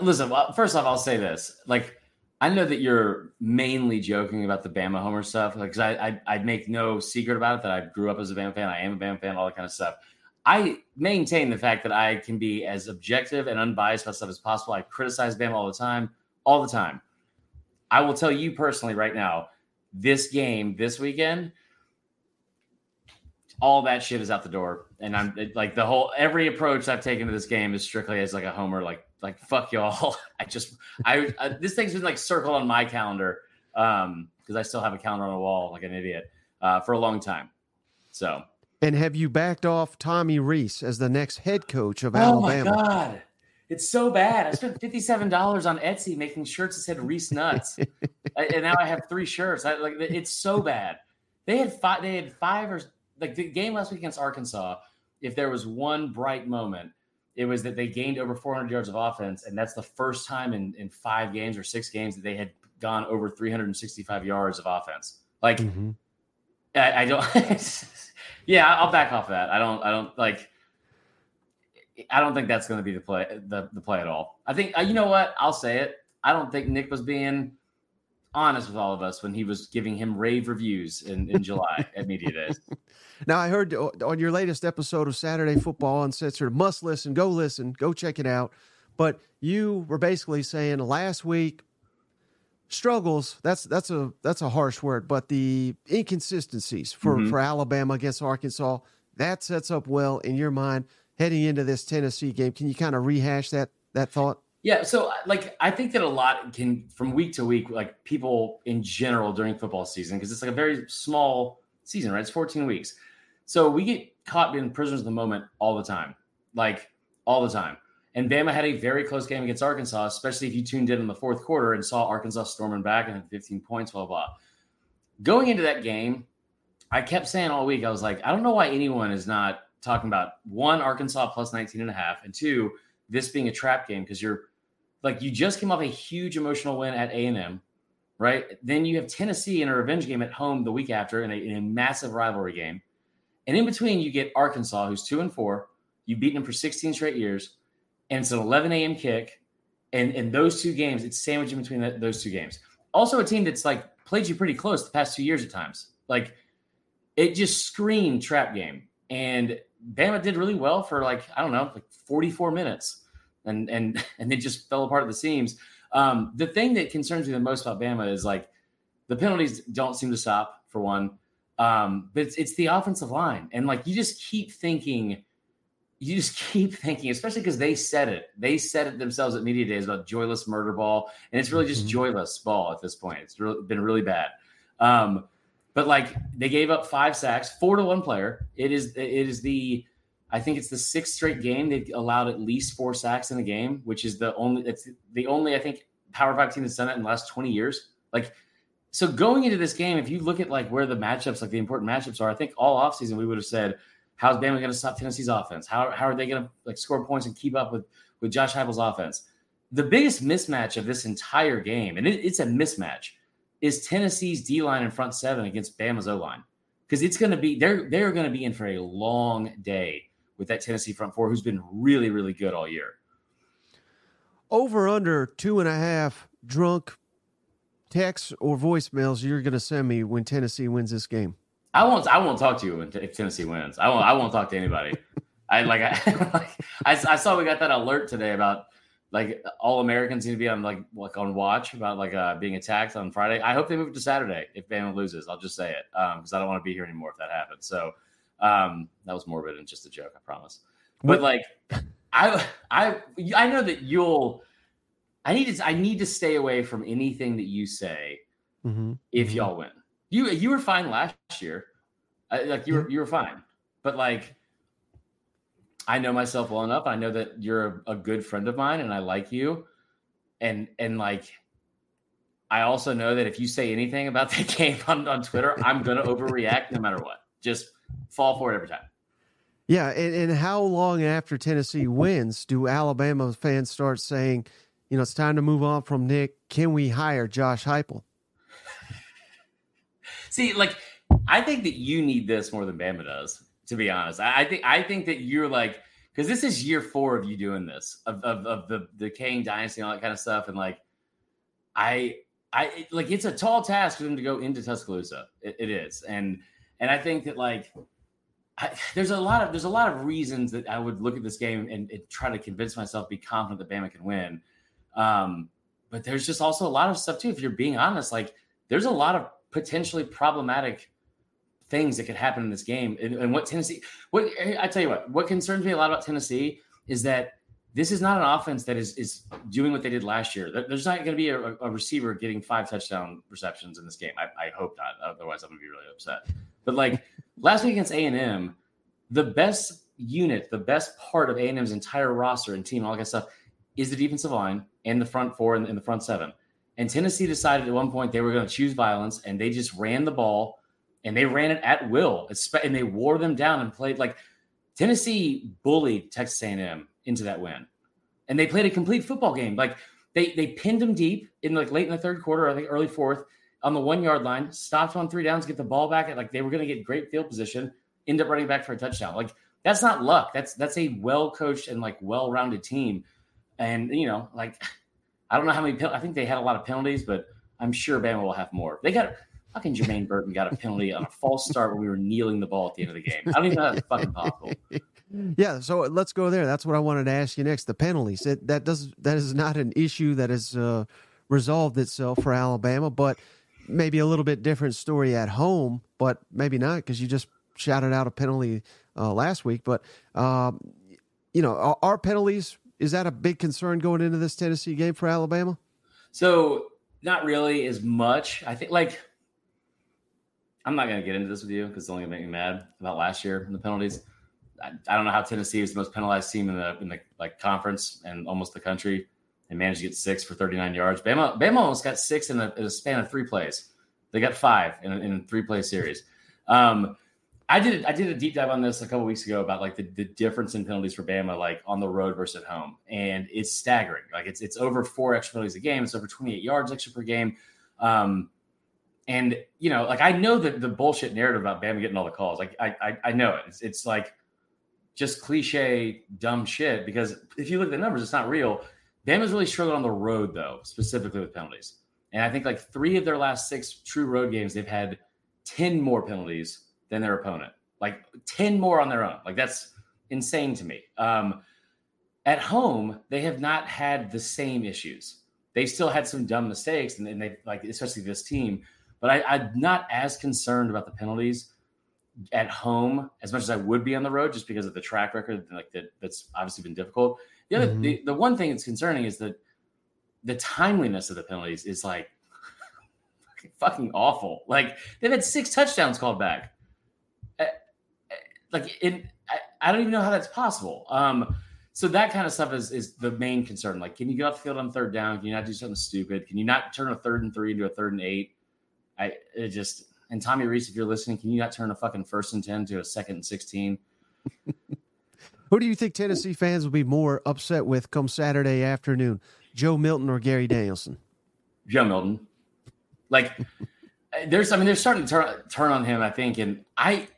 listen. Well, first off, I'll say this: like, I know that you're mainly joking about the Bama homer stuff, because like, I, I I make no secret about it that I grew up as a Bama fan. I am a Bama fan, all that kind of stuff. I maintain the fact that I can be as objective and unbiased about stuff as possible. I criticize Bama all the time, all the time. I will tell you personally right now, this game this weekend, all that shit is out the door. And I'm like the whole every approach I've taken to this game is strictly as like a homer, like like fuck y'all. <laughs> I just I, I this thing's been like circled on my calendar um because I still have a calendar on the wall like an idiot uh, for a long time. So. And have you backed off Tommy Rees as the next head coach of oh Alabama? Oh my god. It's so bad. I <laughs> spent fifty-seven dollars on Etsy making shirts that said Reese Nuts, <laughs> and now I have three shirts. I, like it's so bad. They had five. They had five or like the game last week against Arkansas. If there was one bright moment, it was that they gained over 400 yards of offense, and that's the first time in in five games or six games that they had gone over 365 yards of offense. Like, mm-hmm. I, I don't. <laughs> yeah, I'll back off that. I don't. I don't like I don't think that's going to be the play the, the play at all. I think uh, you know what I'll say it. I don't think Nick was being honest with all of us when he was giving him rave reviews in, in July <laughs> at media days. Now I heard on your latest episode of Saturday Football Uncensored, must listen, go listen, go check it out. But you were basically saying last week struggles. That's that's a that's a harsh word, but the inconsistencies for mm-hmm. for Alabama against Arkansas that sets up well in your mind heading into this Tennessee game. Can you kind of rehash that that thought? Yeah, so like I think that a lot can from week to week, like people in general during football season, because it's like a very small season, right? It's 14 weeks. So we get caught being prisoners of the moment all the time. Like all the time. And Bama had a very close game against Arkansas, especially if you tuned in in the fourth quarter and saw Arkansas storming back and had 15 points, blah, blah. Going into that game, I kept saying all week, I was like, I don't know why anyone is not talking about one Arkansas plus 19 and a half and two this being a trap game because you're like you just came off a huge emotional win at A&M right? Then you have Tennessee in a revenge game at home the week after in a, in a massive rivalry game. And in between you get Arkansas who's 2 and 4 you've beaten them for 16 straight years and it's an 11 a.m. kick and in those two games it's sandwiched in between those two games. Also a team that's like played you pretty close the past two years at times. Like it just screamed trap game. And Bama did really well for like I don't know, like 44 minutes, and and <laughs> and they just fell apart at the seams. Um, the thing that concerns me the most about Bama is like the penalties don't seem to stop for one, um, but it's, it's the offensive line, and like you just keep thinking, you just <laughs> keep thinking, especially because they said it, they said it themselves at media days about joyless murder ball, and it's really just mm-hmm. joyless ball at this point. It's really, been really bad. Um, but like they gave up five sacks, four to one player. It is it is the I think it's the sixth straight game they've allowed at least four sacks in a game, which is the only it's the only I think Power Five team that's done that in the last twenty years. Like so going into this game, if you look at like where the matchups, like the important matchups are, I think all offseason we would have said, how's Bama going to stop Tennessee's offense? How, how are they going to like score points and keep up with with Josh Heupel's offense? The biggest mismatch of this entire game, and it, it's a mismatch, is Tennessee's D line in front seven against Bama's O line because it's going to be they're they're going to be in for a long day with that Tennessee front four who's been really really good all year. Over under two and a half drunk texts or voicemails you're going to send me when Tennessee wins this game. I won't. I won't talk to you if Tennessee wins. I won't. I won't talk to anybody. <laughs> I like. I, <laughs> like I, I saw we got that alert today about like all Americans need to be on like like on watch about like uh, being attacked on Friday. I hope they move it to Saturday if Bama loses. I'll just say it because um, I don't want to be here anymore if that happens. So um, that was morbid and just a joke, I promise. But like I I I know that you'll. I need to I need to stay away from anything that you say mm-hmm. if mm-hmm. y'all win. You you were fine last year. like you were you were fine. But like I know myself well enough. I know that you're a, a good friend of mine and I like you. And and like I also know that if you say anything about <laughs> that game on, on Twitter, I'm gonna overreact no matter what. Just fall for it every time. Yeah, and, and how long after Tennessee wins do Alabama fans start saying, you know, it's time to move on from Nick? Can we hire Josh Heupel? <laughs> See, like, I think that you need this more than Bama does. To be honest, I, I think I think that you're like because this is year four of you doing this of, of, of the the Kane dynasty and all that kind of stuff, and like, I I like it's a tall task for them to go into Tuscaloosa. it, it is, and and I think that like I, there's a lot of there's a lot of reasons that I would look at this game and, and try to convince myself, be confident that Bama can win. Um, but there's just also a lot of stuff too. If you're being honest, like there's a lot of potentially problematic things that could happen in this game. And, and what Tennessee, what I tell you what, what concerns me a lot about Tennessee is that this is not an offense that is is doing what they did last year. There's not going to be a, a, receiver getting five touchdown receptions in this game. I, I hope not. Otherwise, I'm going to be really upset. But like <laughs> last week against A and M, the best unit, the best part of A and M's entire roster and team, all that stuff, is the defensive line and the front four and, and the front seven. And Tennessee decided at one point they were going to choose violence, and they just ran the ball, and they ran it at will, and they wore them down and played like Tennessee bullied Texas A&M into that win, and they played a complete football game. Like they they pinned them deep in like late in the third quarter, I think early fourth, on the one yard line, stopped on three downs, get the ball back. At, like they were going to get great field position, end up running back for a touchdown. Like that's not luck. That's that's a well coached and like well rounded team. And you know, like I don't know how many. I think they had a lot of penalties, but I'm sure Bama will have more. They got fucking Jermaine Burton got a penalty on a false start when we were kneeling the ball at the end of the game. I don't even know that's fucking possible. <laughs> Yeah, so let's go there. That's what I wanted to ask you next. The penalties. It, that does that is not an issue that has uh, resolved itself for Alabama, but maybe a little bit different story at home, but maybe not because you just shouted out a penalty uh, last week. But um, you know, are, are, penalties is that a big concern going into this Tennessee game for Alabama? So not really as much. I think like I'm not going to get into this with you because it's only going to make me mad about last year and the penalties. I, I, don't know how Tennessee is the most penalized team in the in the like conference and almost the country and managed to get six for 39 yards. Bama, Bama almost got six in a, in a span of three plays. They got five in a, in a three play series. Um, I did I did a deep dive on this a couple weeks ago about like the, the difference in penalties for Bama like on the road versus at home, and it's staggering. Like it's it's over four extra penalties a game. It's over 28 yards extra per game. Um, and you know, like I know that the bullshit narrative about Bama getting all the calls. Like I I, I know it. It's, it's like just cliche dumb shit because if you look at the numbers, it's not real. Bama's really struggled on the road though, specifically with penalties. And I think like three of their last six true road games, they've had 10 more penalties than their opponent. Like 10 more on their own. Like that's insane to me. Um, at home, they have not had the same issues. They still had some dumb mistakes, and, and they like, especially this team. But I, I'm not as concerned about the penalties at home as much as I would be on the road, just because of the track record. Like that, that's obviously been difficult. The other, mm-hmm. the, the one thing that's concerning is that the timeliness of the penalties is like <laughs> fucking awful. Like they've had six touchdowns called back. Eh, eh, like it, I, I don't even know how that's possible. Um, so that kind of stuff is is the main concern. Like, can you get off the field on third down? Can you not do something stupid? Can you not turn a third and three into a third and eight? I it just and Tommy Rees, if you're listening, can you not turn a fucking first and ten to a second and sixteen? <laughs> Who do you think Tennessee fans will be more upset with come Saturday afternoon? Joe Milton or Gary Danielson? Joe Milton. Like <laughs> there's I mean they're starting to turn turn on him, I think. And I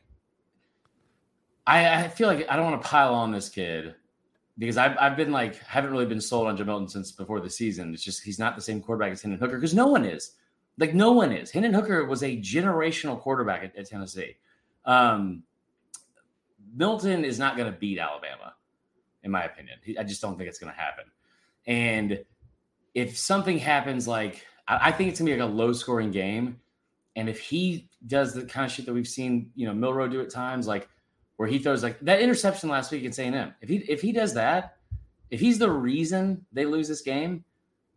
I, I feel like I don't want to pile on this kid because I've, I've been like haven't really been sold on Joe Milton since before the season. It's just he's not the same quarterback as Hendon Hooker because no one is. Like no one is. Hendon Hooker was a generational quarterback at, at Tennessee. Um, Milton is not going to beat Alabama, in my opinion. I just don't think it's going to happen. And if something happens, like I, I think it's going to be like a low scoring game. And if he does the kind of shit that we've seen, you know, Milroe do at times, like where he throws like that interception last week at A&M, if he if he does that, if he's the reason they lose this game,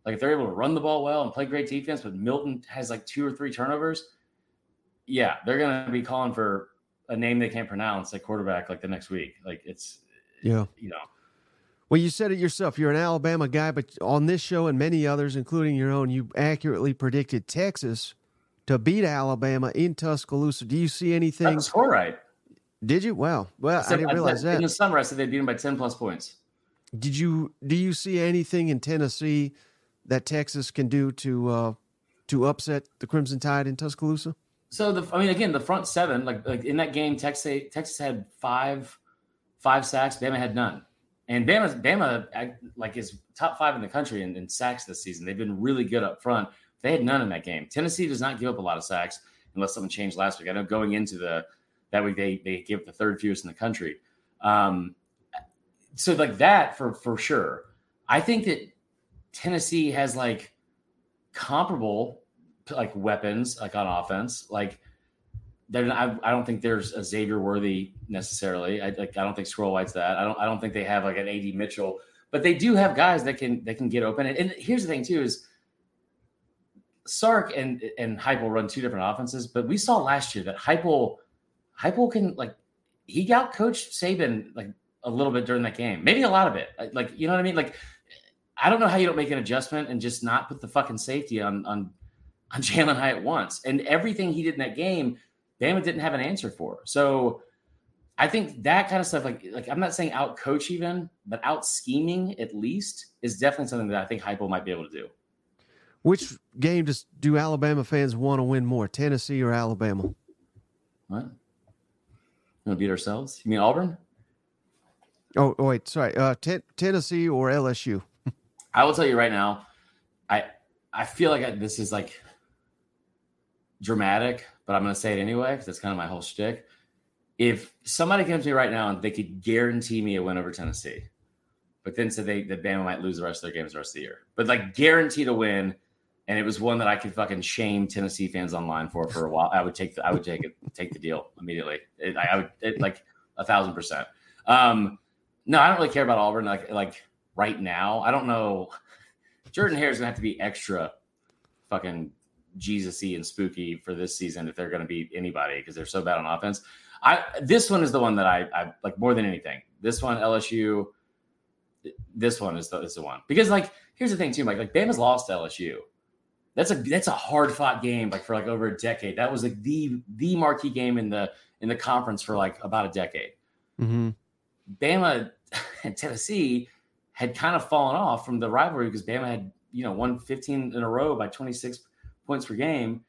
like if they're able to run the ball well and play great defense, but Milton has like two or three turnovers, yeah, they're going to be calling for a name they can't pronounce at quarterback like the next week. Like it's, Yeah. you know, Well, you said it yourself. You're an Alabama guy, but on this show and many others, including your own, you accurately predicted Texas to beat Alabama in Tuscaloosa. Do you see anything? the score right. Did you? Wow. Well, I said- didn't said- realize In the that. summer, I said they beat them by 10 plus points. Did you? Do you see anything in Tennessee that Texas can do to uh, to upset the Crimson Tide in Tuscaloosa? So the, I mean, again, the front seven, like like in that game, Texas Texas had five five sacks. Bama had none, and Bama Bama like is top five in the country in, in sacks this season. They've been really good up front. They had none in that game. Tennessee does not give up a lot of sacks unless something changed last week. I know going into the that week they they gave up the third fewest in the country. Um, so like that for for sure. I think that Tennessee has like comparable like weapons like on offense. Like they're I, I don't think there's a Xavier Worthy necessarily. I like I don't think Squirrel White's that. I don't I don't think they have like an AD Mitchell, but they do have guys that can that can get open. And, and here's the thing too is Sark and and Heupel run two different offenses, but we saw last year that Heupel Heupel can like he got coached Saban like a little bit during that game, maybe a lot of it. Like you know what I mean? Like I don't know how you don't make an adjustment and just not put the fucking safety on on on <laughs> Jalin Hyatt once. And everything he did in that game, Bama didn't have an answer for. So I think that kind of stuff, like like I'm not saying out coach even, but out scheming at least is definitely something that I think Heupel might be able to do. Which game does do Alabama fans want to win more, Tennessee or Alabama? What? You want to beat ourselves? You mean Auburn? Oh, oh wait, sorry, uh, Ten- Tennessee or LSU? I will tell you right now, I I feel like I, this is like dramatic, but I'm going to say it anyway because that's kind of my whole shtick. If somebody came to me right now and they could guarantee me a win over Tennessee, but then said they that Bama might lose the rest of their games the rest of the year, but like guaranteed a win, and it was one that I could fucking shame Tennessee fans online for for a while, I would take the I would take it take the deal immediately. It, I, I would it, like a thousand percent. Um, no, I don't really care about Auburn. Like like right now, I don't know. Jordan Hare is gonna have to be extra fucking Jesus-y and spooky for this season if they're gonna beat anybody because they're so bad on offense. I this one is the one that I, I like more than anything. This one, LSU. This one is the is the one because like here's the thing too, Mike. Like Bama's lost to LSU. That's a that's a hard fought game like for like over a decade. That was like the the marquee game in the in the conference for like about a decade. Mm-hmm. Bama <laughs> and Tennessee had kind of fallen off from the rivalry because Bama had, you know, won 15 in a row by 26 points per game.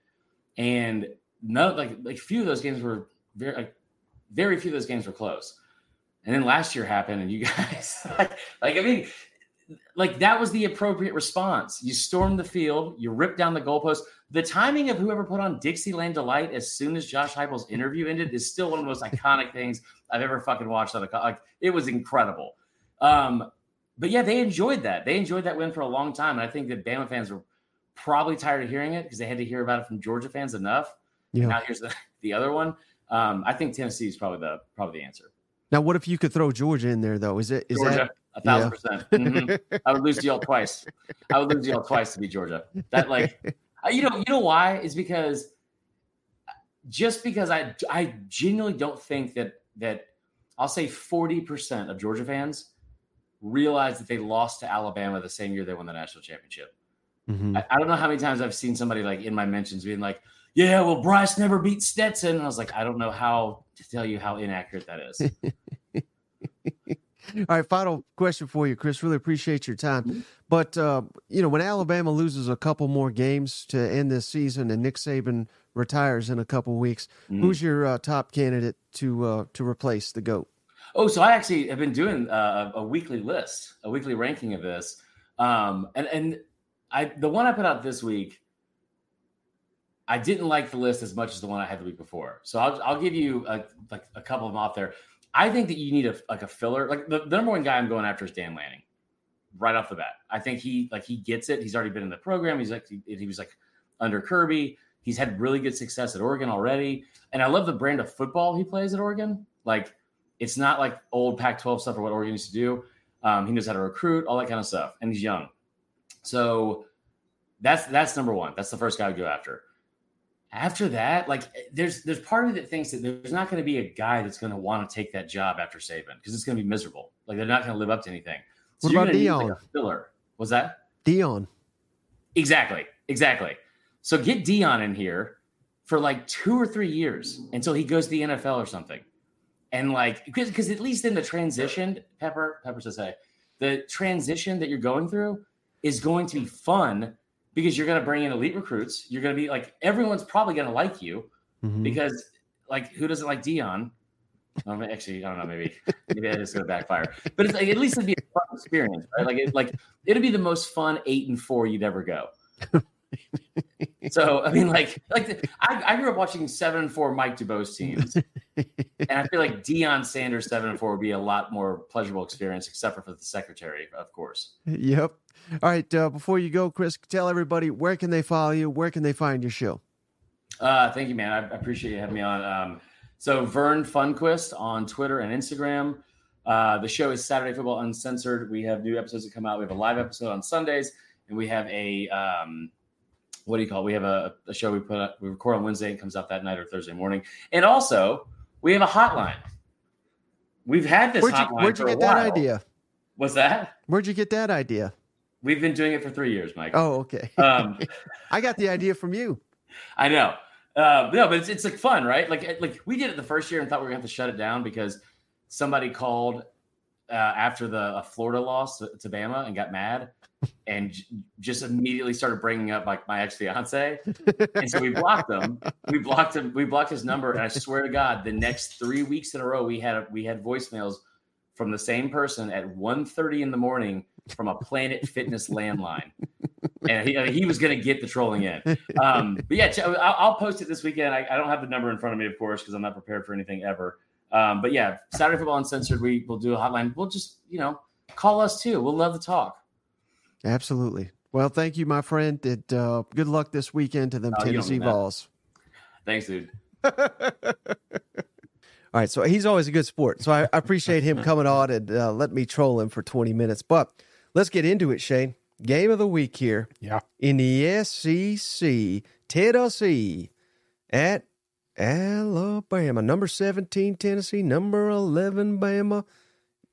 And no, like, like few of those games were very, like, very few of those games were close. And then last year happened, and you <laughs> guys, like, like, I mean, like that was the appropriate response. You stormed the field, you ripped down the goalpost. The timing of whoever put on Dixieland Delight as soon as Josh Heupel's interview ended is still one of the most iconic things I've ever fucking watched on a like it was incredible. Um, but yeah, they enjoyed that. They enjoyed that win for a long time, and I think that Bama fans were probably tired of hearing it because they had to hear about it from Georgia fans enough. Yeah. Now here's the, <laughs> the other one. Um, I think Tennessee is probably the probably the answer. Now, what if you could throw Georgia in there though? Is it is Georgia, a thousand percent. Mhm. that? I would lose to y'all twice. I would lose to y'all twice to beat Georgia. That like, <laughs> you know, you know why? Is because just because I I genuinely don't think that that I'll say forty percent of Georgia fans realize that they lost to Alabama the same year they won the national championship. Mhm. I, I don't know how many times I've seen somebody like in my mentions being like, "Yeah, well, Bryce never beat Stetson," and I was like, I don't know how to tell you how inaccurate that is. <laughs> All right, final question for you, Chris. Really appreciate your time. But uh, you know, when Alabama loses a couple more games to end this season, and Nick Saban retires in a couple weeks, Mhm. who's your uh, top candidate to uh, to replace the goat? Oh, so I actually have been doing uh, a weekly list, a weekly ranking of this, um, and and I the one I put out this week, I didn't like the list as much as the one I had the week before. So I'll I'll give you a, like a couple of them off there. I think that you need a like a filler. Like the, the number one guy I'm going after is Dan Lanning, right off the bat. I think he like he gets it. He's already been in the program. He's like he, he was like under Kirby. He's had really good success at Oregon already, and I love the brand of football he plays at Oregon. Like it's not like old Pac-12 stuff or what Oregon used to do. Um, he knows how to recruit, all that kind of stuff, and he's young. So that's that's number one. That's the first guy I would go after. after that, like there's there's part of me that thinks that there's not going to be a guy that's going to want to take that job after Saban because it's going to be miserable. Like they're not going to live up to anything. So What about gonna need, Like filler. Was that Deion. exactly exactly? So get Deion in here for like two or three years until he goes to the NFL or something, and like because because at least in the transition, Pepper Pepper says, "Hey, the transition that you're going through is going to be fun." Because you're going to bring in elite recruits, you're going to be like everyone's probably going to like you, Mhm. because like who doesn't like Deion? Um, actually, I don't know. Maybe maybe that is going to backfire. But it's like at least it'd be a fun experience, right? Like it, like it'd be the most fun eight and four you'd ever go. <laughs> so I mean, like like the, I, I grew up watching seven and four Mike DuBose teams, and I feel like Deion Sanders seven and four would be a lot more pleasurable experience, except for, for the secretary, of course. Yep. All right. Uh, before you go, Chris, tell everybody where can they follow you? Where can they find your show? Uh, thank you, man. I I appreciate you having me on. Um, so Vern Funquist on Twitter and Instagram. Uh, the show is Saturday Football Uncensored. We have new episodes that come out. We have a live episode on Sundays, and we have a um, what do you call? It? We have a, a show we put up, we record on Wednesday. And it comes out that night or Thursday morning, and also we have a hotline. We've had this Where'd you, hotline where'd you get that idea? What's that? Where'd you get that idea? We've been doing it for three years, Mike. Oh, okay. <laughs> Um, <laughs> I got the idea from you. I know. Uh, no, but it's, it's like fun, right? Like like we did it the first year and thought we were going to have to shut it down because somebody called uh, after the uh, Florida loss to, to Bama and got mad and just immediately started bringing up like my ex fiance, and so we blocked them. We blocked him. We blocked his number, and I swear to God, the next three weeks in a row, we had we had voicemails from the same person at 1.30 in the morning from a Planet Fitness landline. And he, I mean, he was going to get the trolling in. Um, but yeah, I'll, I'll post it this weekend. I, I don't have the number in front of me, of course, because I'm not prepared for anything ever. Um, but yeah, Saturday Football Uncensored, we will do a hotline. We'll just, you know, call us too. We'll love to talk. Absolutely. Well, thank you, my friend. It, uh, good luck this weekend to them Oh, Tennessee mean that. Vols. Thanks, dude. <laughs> All right, so he's always a good sport. So I, I appreciate him coming on and uh, let me troll him for 20 minutes. But let's get into it, Shane. Game of the week here Yeah. in the SEC, Tennessee at Alabama. Number 17, Tennessee. Number 11, Bama.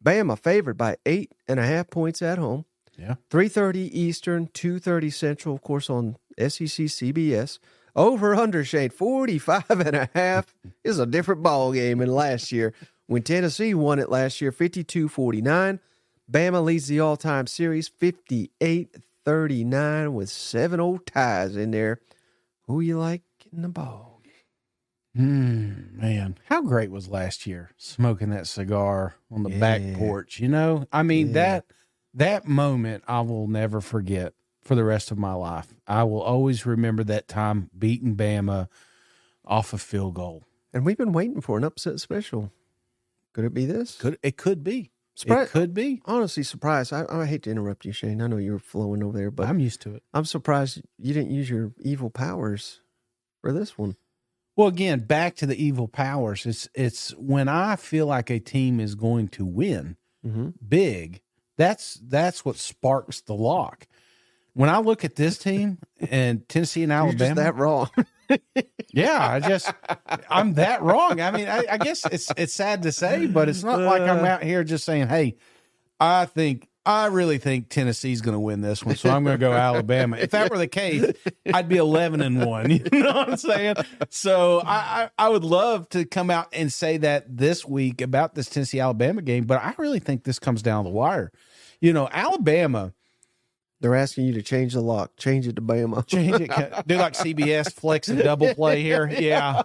Bama favored by eight and a half points at home. Yeah. 3.30 Eastern, 2.30 Central, of course, on SEC CBS. Over under, Shane, 45 and a half is a different ball game than last year when Tennessee won it last year 52-49. Bama leads the all-time series 58-39 with seven old ties in there. Who you like in the ball? Hmm, man, how great was last year smoking that cigar on the back porch? You know, I mean Yeah. that that moment I will never forget for the rest of my life. I will always remember that time beating Bama off a field goal. And we've been waiting for an upset special. Could it be this? Could it could be? Surprise- It could be. Honestly, surprised. I, I hate to interrupt you, Shane. I know you were flowing over there, but I'm used to it. I'm surprised you didn't use your evil powers for this one. Well, again, back to the evil powers. It's it's when I feel like a team is going to win Mm-hmm. big. That's that's what sparks the lock. When I look at this team and Tennessee and <laughs> Alabama, just that wrong. <laughs> yeah, I just I'm that wrong. I mean, I, I guess it's it's sad to say, but it's not like I'm uh. out here just saying, "Hey, I think I really think Tennessee's going to win this one, so I'm going to go Alabama." If that were the case, I'd be 11 and one. <laughs> You know what I'm saying? So I, I I would love to come out and say that this week about this Tennessee Alabama game, but I really think this comes down the wire. You know, Alabama. They're asking you to change the lock, change it to Bama. Change it. Do like CBS flex and double play here. Yeah.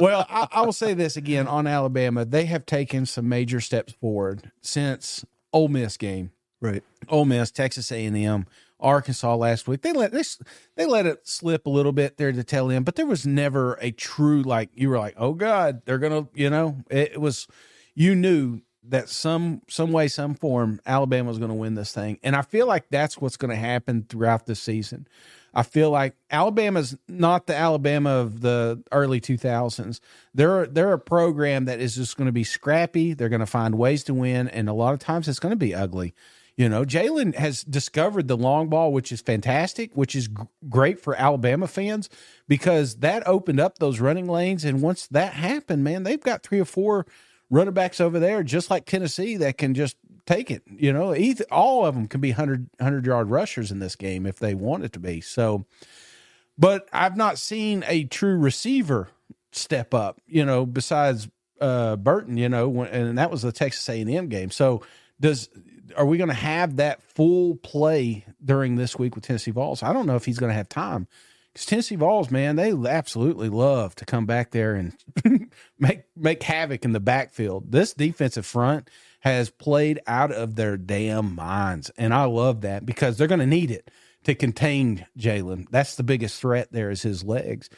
Well, I, I will say this again on Alabama. They have taken some major steps forward since Ole Miss game. Right. Ole Miss, Texas A and M, Arkansas last week. They let this they let it slip a little bit there to tell them, but there was never a true like you were like, oh God, they're gonna, you know, it, it was you knew that some some way, some form, Alabama was going to win this thing, and I feel like that's what's going to happen throughout the season. I feel like Alabama's not the Alabama of the early 2000s. They're they're a program that is just going to be scrappy. They're going to find ways to win, and a lot of times it's going to be ugly. You know, Jalen has discovered the long ball, which is fantastic, which is g- great for Alabama fans because that opened up those running lanes. And once that happened, man, they've got three or four running backs over there, just like Tennessee, that can just take it. You know, either, all of them can be 100, 100 yard rushers in this game if they want it to be. So, but I've not seen a true receiver step up, you know, besides uh, Burton, you know, when, and that was the Texas A&M game. So, does are we going to have that full play during this week with Tennessee Vols? I don't know if he's going to have time because Tennessee Vols, man, they absolutely love to come back there and <laughs> make make havoc in the backfield. This defensive front has played out of their damn minds, and I love that because they're going to need it to contain Jalen. That's the biggest threat there is his legs.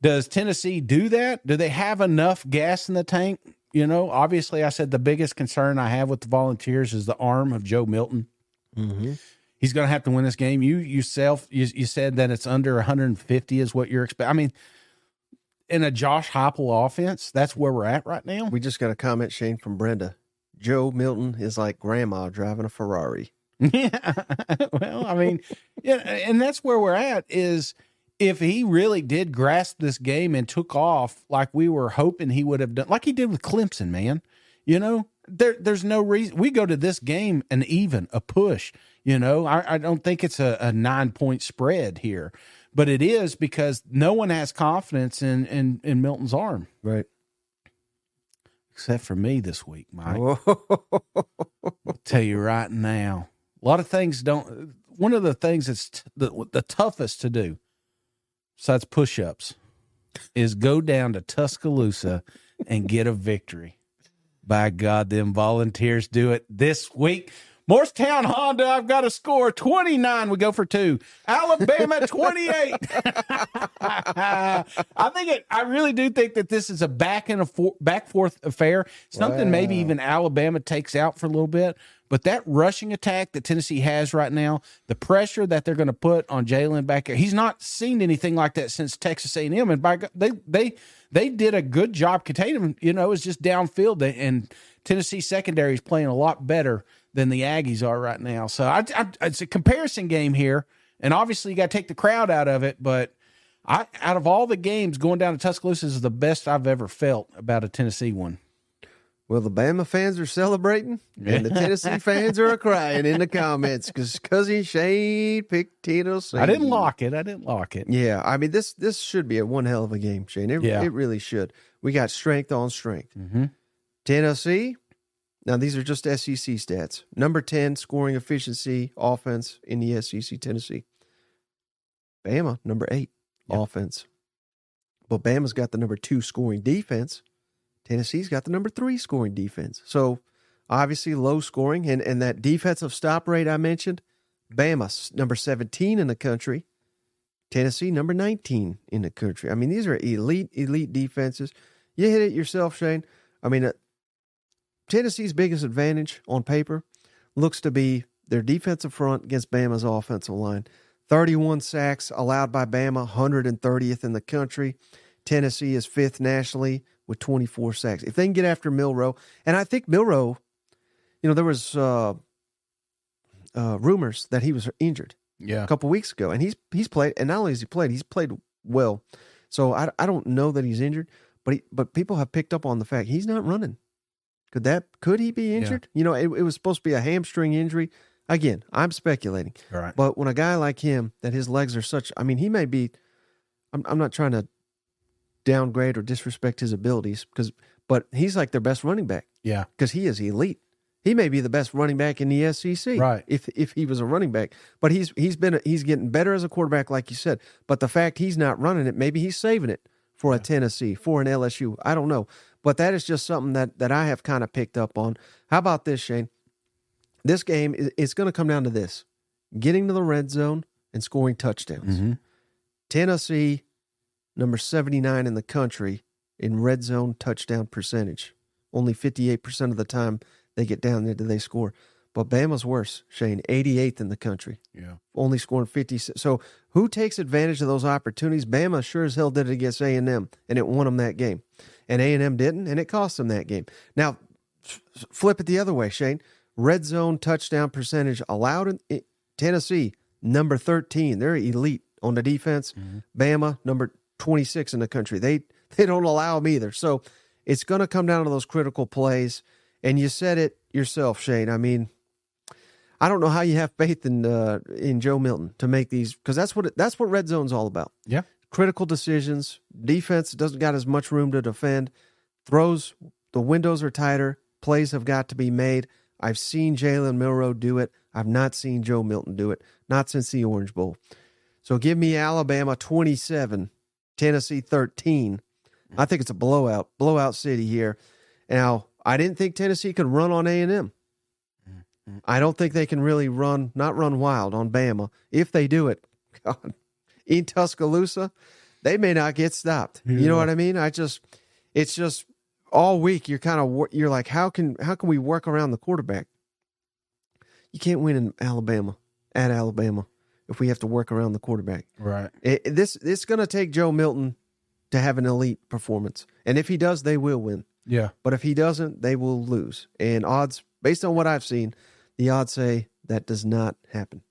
Does Tennessee do that? Do they have enough gas in the tank you know, obviously, I said the biggest concern I have with the Volunteers is the arm of Joe Milton. Mm-hmm. He's going to have to win this game. You yourself, you, you said that it's under 150 is what you're expecting. I mean, in a Josh Heupel offense, that's where we're at right now. We just got a comment, Shane, from Brenda. Joe Milton is like grandma driving a Ferrari. Yeah. <laughs> well, I mean, yeah, and that's where we're at is – if he really did grasp this game and took off like we were hoping he would have done, like he did with Clemson, man, you know, there there's no reason we go to this game an even a push. You know, I, I don't think it's a, a nine point spread here, but it is because no one has confidence in in, in Milton's arm, right? Except for me this week, Mike. <laughs> I'll tell you right now, a lot of things don't. One of the things that's t- the, the toughest to do besides push ups, is go down to Tuscaloosa and get a victory. By God, them volunteers do it this week. Morristown Honda, I've got a score 29. We go for two. Alabama <laughs> 28. <laughs> I think it, I really do think that this is a back and a for, back forth affair. Something wow. maybe even Alabama takes out for a little bit. But that rushing attack that Tennessee has right now, the pressure that they're going to put on Jalen back there, he's not seen anything like that since Texas A&M. And by God, they they they did a good job containing him. You know, it's just downfield, and Tennessee secondary is playing a lot better than the Aggies are right now. So I, I, it's a comparison game here, and obviously you got to take the crowd out of it. But I, out of all the games, going down to Tuscaloosa is the best I've ever felt about a Tennessee one. Well, the Bama fans are celebrating, and the Tennessee <laughs> fans are crying in the comments because Cuzzy Shane picked Tennessee. I didn't lock it. I didn't lock it. Yeah, I mean this this should be a one hell of a game, Shane. It, yeah. it really should. We got strength on strength. Mm-hmm. Tennessee. Now these are just SEC stats. Number ten scoring efficiency offense in the SEC. Tennessee. Bama number eight yep. offense. But Bama's got the number two scoring defense. Tennessee's got the number three scoring defense. So obviously low scoring and, and that defensive stop rate I mentioned, Bama number 17 in the country. Tennessee number 19 in the country. I mean, these are elite, elite defenses. You hit it yourself, Shane. I mean, uh, Tennessee's biggest advantage on paper looks to be their defensive front against Bama's offensive line. 31 sacks allowed by Bama, 130th in the country. Tennessee is fifth nationally with 24 sacks. If they can get after Milroe, and I think Milroe, you know, there was uh, uh, rumors that he was injured yeah. a couple weeks ago, and he's he's played, and not only has he played, he's played well. So I, I don't know that he's injured, but he, but people have picked up on the fact he's not running. Could that could he be injured? Yeah. You know, it, it was supposed to be a hamstring injury. Again, I'm speculating. Right. But when a guy like him, that his legs are such, I mean, he may be. I'm, I'm not trying to downgrade or disrespect his abilities because but he's like their best running back. Yeah. Because he is elite. He may be the best running back in the SEC. Right. If if he was a running back. But he's he's been he's getting better as a quarterback, like you said. But the fact he's not running it, maybe he's saving it for a Tennessee, for an LSU. I don't know. But that is just something that that I have kind of picked up on. How about this, Shane? This game is it's going to come down to this: getting to the red zone and scoring touchdowns. Mm-hmm. Tennessee number 79 in the country in red zone touchdown percentage. Only 58% of the time they get down there do they score. But Bama's worse, Shane, 88th in the country. Yeah. Only scoring 50. So who takes advantage of those opportunities? Bama sure as hell did it against A&M, and it won them that game. And A&M didn't, and it cost them that game. Now, flip it the other way, Shane. red zone touchdown percentage allowed in, Tennessee number 13. They're elite on the defense. Mm-hmm. Bama number 26 in the country. They they don't allow them either. So it's going to come down to those critical plays. And you said it yourself, Shane. I mean, I don't know how you have faith in uh, in Joe Milton to make these because that's what it, that's what red zone's all about. Yeah. Critical decisions. Defense doesn't got as much room to defend. Throws the windows are tighter. Plays have got to be made. I've seen Jalen Milroe do it. I've not seen Joe Milton do it. Not since the Orange Bowl. So give me Alabama 27, Tennessee 13. I think it's a blowout, blowout city here. Now, I didn't think Tennessee could run on A&M. I don't think they can really run, not run wild on Bama. If they do it, <laughs> God, in Tuscaloosa, they may not get stopped. You know what I mean? I just, it's just all week you're kind of you're like, how can how can we work around the quarterback? You can't win in Alabama at Alabama if we have to work around the quarterback. Right. It- this it's going to take Joe Milton to have an elite performance, and if he does, they will win. Yeah. But if he doesn't, they will lose. And odds, based on what I've seen, the odds say that does not happen.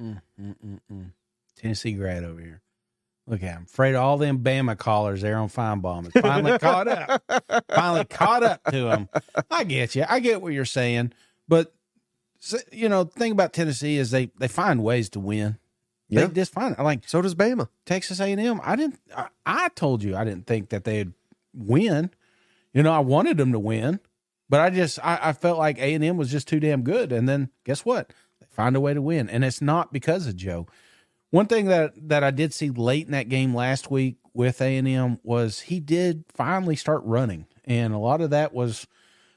Mm, mm, mm, mm. Tennessee grad over here. Look at him. Afraid of all them Bama callers there on Finebaum. It's finally <laughs> caught up. Finally caught up to him. I get you. I get what you're saying. But, you know, the thing about Tennessee is they, they find ways to win. Yeah. They just find Like So does Bama. Texas A&M, I didn't, I, I told you I didn't think that they'd win. You know, I wanted them to win, but I just, I, I felt like A&M was just too damn good. And then guess what? They find a way to win. And it's not because of Joe. One thing that that I did see late in that game last week with A and M was he did finally start running, and a lot of that was,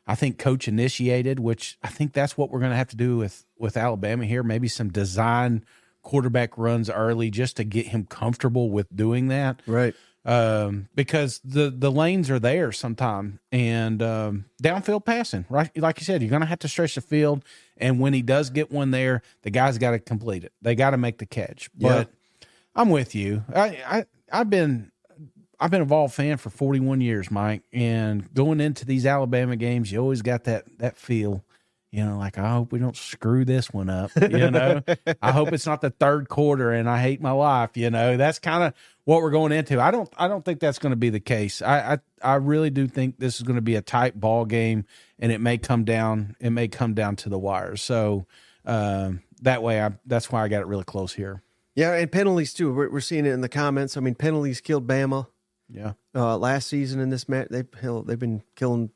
I think, coach initiated. Which I think that's what we're going to have to do with with Alabama here. Maybe some design quarterback runs early just to get him comfortable with doing that Right. Um, because the the lanes are there sometime and um, downfield passing, right? Like you said, you're going to have to stretch the field, and when he does get one there, the guy's got to complete it. They got to make the catch. Yeah. But I'm with you. I, I I've been I've been a Vol fan for 41 years, Mike, and going into these Alabama games, you always got that that feel. You know, like I hope we don't screw this one up. You know, <laughs> I hope it's not the third quarter and I hate my life. You know, that's kind of what we're going into. I don't, I don't think that's going to be the case. I, I, I really do think this is going to be a tight ball game, and it may come down, it may come down to the wire. So um, that way, I, that's why I got it really close here. Yeah, and penalties too. We're, we're seeing it in the comments. I mean, penalties killed Bama Yeah, uh, last season in this match. They they've been killing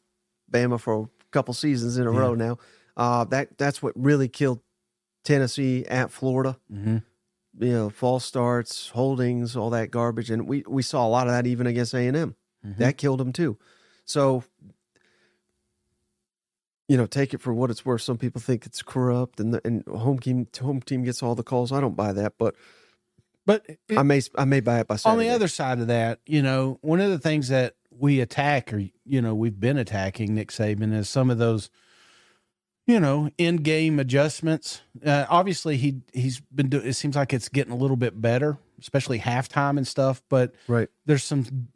Bama for a couple seasons in a row now. Uh, that that's what really killed Tennessee at Florida. hmm You know, false starts, holdings, all that garbage, and we we saw a lot of that even against A and M. That killed them too. So, you know, take it for what it's worth. Some people think it's corrupt, and the, and home team home team gets all the calls. I don't buy that, but but it- I may I may buy it by on the other side of that, you know, one of the things that we attack, or you know, we've been attacking Nick Saban is some of those, you know, in game adjustments. Uh, obviously, he he's been. doing. it seems like it's getting a little bit better, especially halftime and stuff. But right? there's some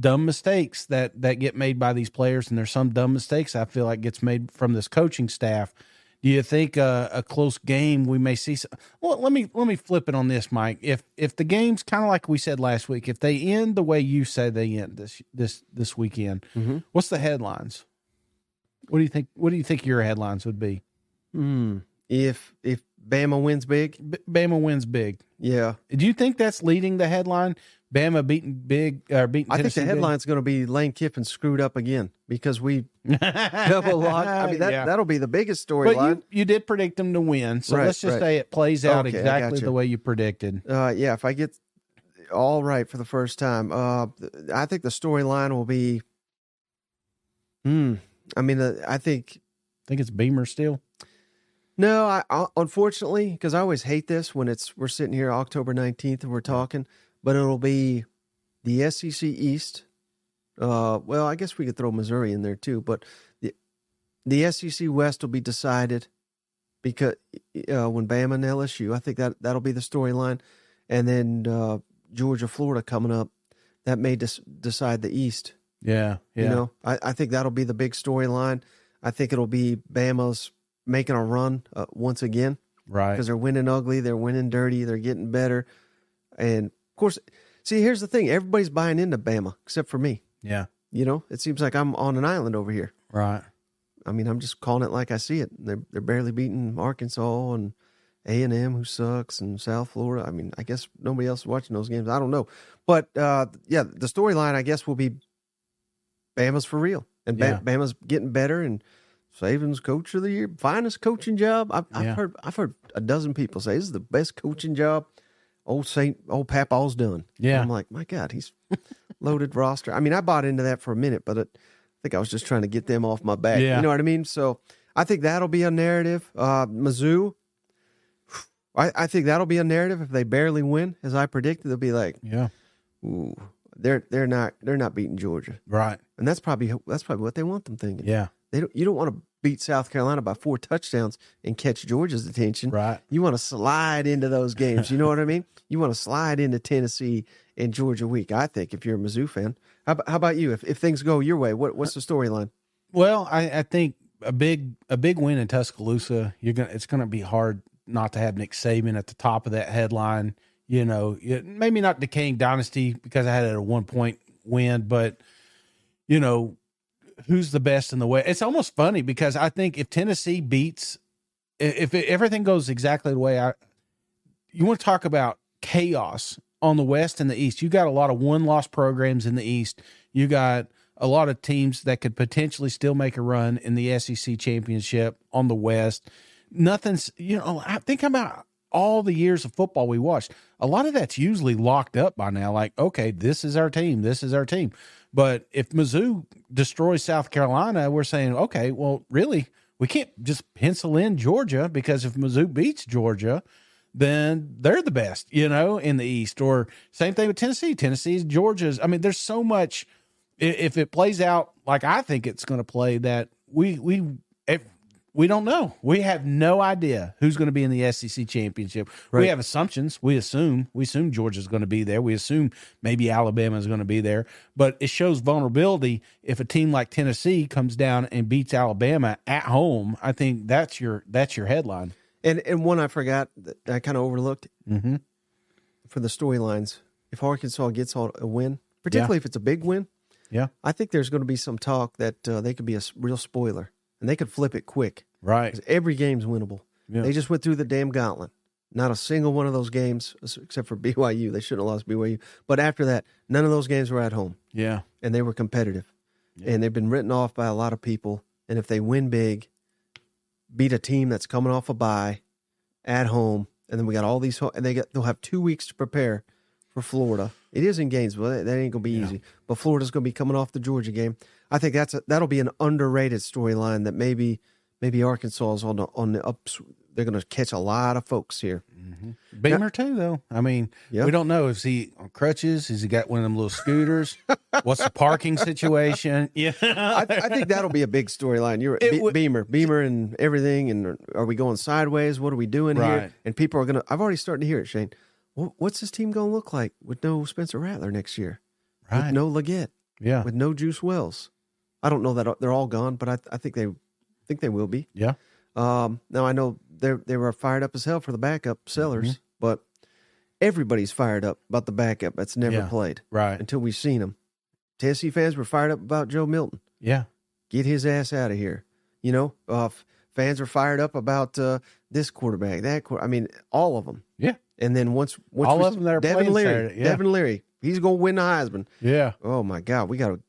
dumb mistakes that that get made by these players, and there's some dumb mistakes I feel like gets made from this coaching staff. Do you think uh, a close game we may see? Some, well, let me let me flip it on this, Mike. If if the game's kind of like we said last week, if they end the way you say they end this this this weekend, Mhm. what's the headlines? What do you think? What do you think your headlines would be? Hmm. If if Bama wins big, B- Bama wins big. yeah, Do you think that's leading the headline? Bama beating big or beating. I think the headline's going to be Lane Kiffin screwed up again because we <laughs> double lock. I mean that Yeah. that'll be the biggest But storyline. you, you did predict them to win, so Right, let's just right. say it plays out Okay, exactly the way you predicted. Uh, yeah, if I get all right for the first time, uh, I think the storyline will be. Hmm. I mean, uh, I think think it's Beamer still. no. I, I unfortunately because I always hate this when it's we're sitting here October nineteenth and we're talking, but it'll be the SEC East. Uh, well, I guess we could throw Missouri in there too, but the the SEC West will be decided because uh, when Bama and LSU, I think that that'll be the storyline, and then uh, Georgia, Florida coming up, that may des- decide the East. Yeah, yeah. You know, I, I think that'll be the big storyline. I think it'll be Bama's making a run uh, once again Right. because they're winning ugly, they're winning dirty, they're getting better, and of course, see, here's the thing: everybody's buying into Bama except for me. Yeah. You know, it seems like I'm on an island over here. Right. I mean, I'm just calling it like I see it. They're they're barely beating Arkansas and A and M, who sucks, and South Florida. I mean, I guess nobody else is watching those games. I don't know, but uh, yeah, the storyline I guess will be Bama's for real, and Yeah. Bama's getting better, and Saban's coach of the year, finest coaching job. I've, I've heard I've heard a dozen people say this is the best coaching job old Saint old Papaw's done. Yeah. I'm like, my God, he's <laughs> loaded roster. I mean, I bought into that for a minute, but it, I think I was just trying to get them off my back. Yeah. You know what I mean? So I think that'll be a narrative. Uh, Mizzou, I, I think that'll be a narrative if they barely win, as I predicted. They'll be like, Yeah. ooh, they're they're not they're not beating Georgia, Right. and that's probably that's probably what they want them thinking. Yeah. They don't, you don't want to beat South Carolina by four touchdowns and catch Georgia's attention. Right. You want to slide into those games. You know what I mean? <laughs> You want to slide into Tennessee and Georgia week. I think if you're a Mizzou fan, how, about- how about you? If, if things go your way, what what's the storyline? Well, I, I think a big a big win in Tuscaloosa. You're gonna it's gonna be hard not to have Nick Saban at the top of that headline. You know, maybe not decaying dynasty because I had it a one point win, but you know, who's the best in the way? It's almost funny because I think if Tennessee beats, if everything goes exactly the way I, you want to talk about chaos on the West and the East. You got a lot of one loss programs in the East. You got a lot of teams that could potentially still make a run in the SEC championship on the West. Nothing's, you know, I think about all the years of football we watched. A lot of that's usually locked up by now. Like, okay, this is our team. This is our team. But if Mizzou destroys South Carolina, we're saying, okay, well, really, we can't just pencil in Georgia because if Mizzou beats Georgia, then they're the best, you know, in the East. Or same thing with Tennessee. Tennessee's Georgia's. I mean, there's so much. If it plays out like I think it's going to play, that we we we don't know. We have no idea who's going to be in the SEC championship. We have assumptions. We assume. We assume Georgia's going to be there. We assume maybe Alabama is going to be there. But it shows vulnerability if a team like Tennessee comes down and beats Alabama at home. I think that's your that's your headline. And and one I forgot that I kind of overlooked Mm-hmm. for the storylines. If Arkansas gets a a win, particularly if it's a big win, Yeah. I think there's going to be some talk that uh, they could be a real spoiler and they could flip it quick. Right. every game's winnable. Yeah. They just went through the damn gauntlet. Not a single one of those games, except for <laughs> BYU. They shouldn't have lost BYU. But after that, none of those games were at home, Yeah. and they were competitive. And they've been written off by a lot of people. And if they win big, beat a team that's coming off a bye at home, and then we got all these, and they got they'll have two weeks to prepare for Florida. It is in Gainesville. That that ain't gonna be Yeah. easy. But Florida's gonna be coming off the Georgia game. I think that's a, that'll be an underrated storyline that maybe maybe Arkansas is on the on the ups. They're gonna catch a lot of folks here. Mm-hmm. Beamer too, though. I mean, Yeah. we don't know if he on crutches. Has he got one of them little scooters? <laughs> What's the parking situation? <laughs> Yeah, I, I think that'll be a big storyline. You're It Be- would- Beamer, Beamer, and everything. And are we going sideways? What are we doing here? And people are gonna. I've already started to hear it, Shane. What's this team gonna look like with no Spencer Rattler next year? right. With no Legette? yeah, With no Juice Wells? I don't know that they're all gone, but I, I think they think they will be. yeah, Um, now I know they they were fired up as hell for the backup sellers, but everybody's fired up about the backup that's never Yeah. played right. until we've seen him. Tennessee fans were fired up about Joe Milton. Yeah, Get his ass out of here. You know, uh, fans are fired up about uh, this quarterback, that quarter. I mean, all of them. yeah, And then once, once All we- of them that are Devin playing Leary, Saturday, yeah. Devin Leary, he's gonna win the Heisman. yeah. Oh my God, we got a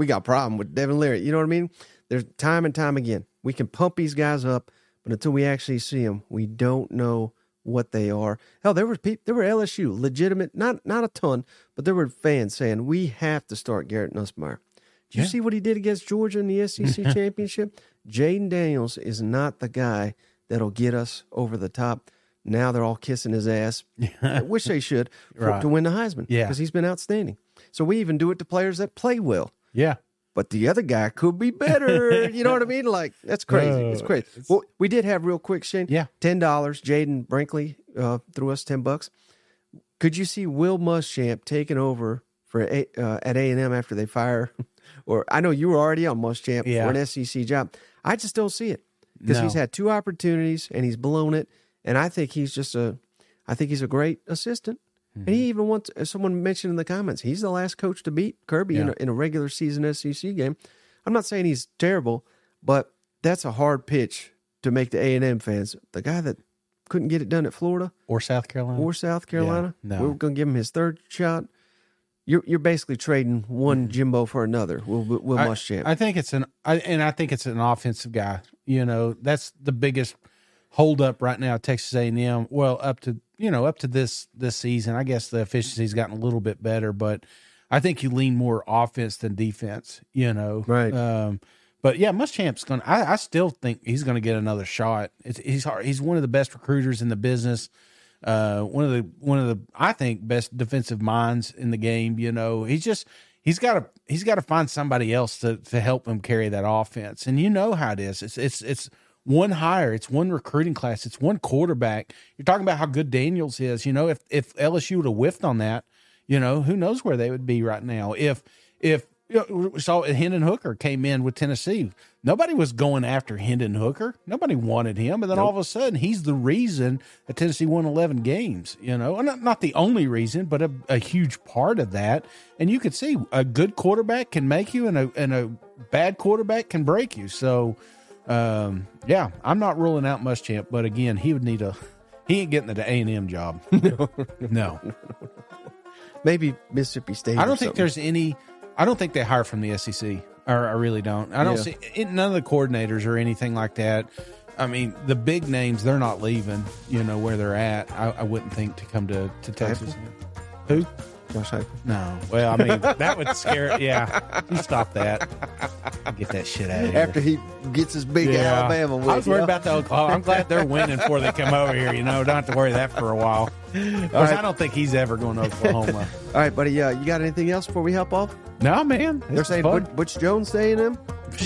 we got a problem with Devin Leary. You know what I mean? There's time and time again. We can pump these guys up, but until we actually see them, we don't know what they are. Hell, there were people, there were LSU legitimate, not not a ton, but there were fans saying we have to start Garrett Nussmeier. Did you Yeah. see what he did against Georgia in the SEC <laughs> championship? Jayden Daniels is not the guy that'll get us over the top. Now they're all kissing his ass. I wish they should for, Right. to win the Heisman. Yeah. because he's been outstanding. So we even do it to players that play well. Yeah, But the other guy could be better. <laughs> you know what I mean? Like that's crazy. it's crazy. well, we did have real quick, Shane. Yeah. ten dollars. Jaden Brinkley uh, threw us ten bucks. Could you see Will Muschamp taking over for a, uh, at A and M after they fire? <laughs> Or I know you were already on Muschamp Yeah. for an SEC job. I just don't see it. because No. he's had two opportunities and he's blown it. And I think he's just a, I think he's a great assistant. And Mm-hmm. he even wants, as someone mentioned in the comments, he's the last coach to beat Kirby in, a, in a regular season SEC game. I'm not saying he's terrible, but that's a hard pitch to make the A and M fans. The guy that couldn't get it done at Florida or South Carolina. or South Carolina, no. we're going to give him his third shot. You're you're basically trading one Jimbo for another. Will Will I- Muschamp. I think it's an, I, and I think it's an offensive guy. You know, that's the biggest holdup right now. Texas A and M. Well, up to you know up to this this season, I guess the efficiency's gotten a little bit better, but I think you lean more offense than defense. You know, Right. Um, but yeah, Muschamp's gonna. I, I still think he's gonna get another shot. It's, he's hard, he's one of the best recruiters in the business. Uh, one of the one of the I think best defensive minds in the game. You know, he's just he's got to he's got to find somebody else to to help him carry that offense. And you know how it is. It's it's it's one hire. It's one recruiting class. It's one quarterback. You're talking about how good Daniels is. You know, if if LSU would have whiffed on that, you know, who knows where they would be right now. If if you know, we saw Hendon Hooker came in with Tennessee. Nobody was going after Hendon Hooker. Nobody wanted him, and then all of a sudden, he's the reason that Tennessee won eleven games. You know, not not the only reason, but a, a huge part of that. And you could see a good quarterback can make you, and a and a bad quarterback can break you. So, um, yeah, I'm not ruling out Muschamp, but again, he would need a. He ain't getting the A and M job. <laughs> no, Maybe Mississippi State. I don't think something. there's any. I don't think they hire from the SEC. Or I really don't. I don't Yeah. see it, none of the coordinators or anything like that. I mean, the big names they're not leaving. You know where they're at. I, I wouldn't think to come to to Texas. Who? Josh Heupel. No. Well, I mean that would scare. Yeah, you stop that. Get that shit out of here. After he gets his big Yeah. Alabama win. I was worried yeah. about the Oklahoma. I'm glad they're winning before they come over here. You know, don't have to worry that for a while. Right. I don't think he's ever going to Oklahoma. <laughs> All right, buddy. Uh, you got anything else before we help off? no, man. They're saying Butch, Butch Jones staying in. <laughs> oh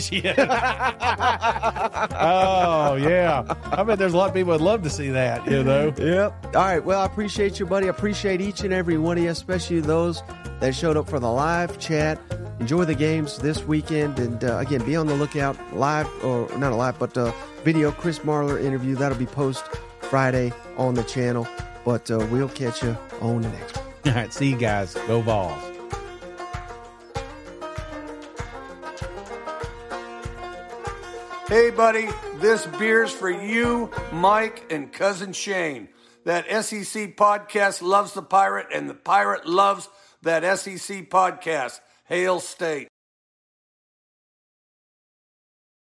yeah, I bet there's a lot of people would love to see that. You know. Yep. All right. Well, I appreciate you, buddy. I appreciate each and every one of you, especially those that showed up for the live chat. Enjoy the games this weekend, and uh, again, be on the lookout. Live or not a live, but uh, video Chris Marler interview that'll be post Friday on the channel. But uh, we'll catch you on the next one. All right, see you guys. Go Vols. Hey, buddy, this beer's for you, Mike, and cousin Shane. That SEC podcast loves the pirate, and the pirate loves that SEC podcast. Hail State.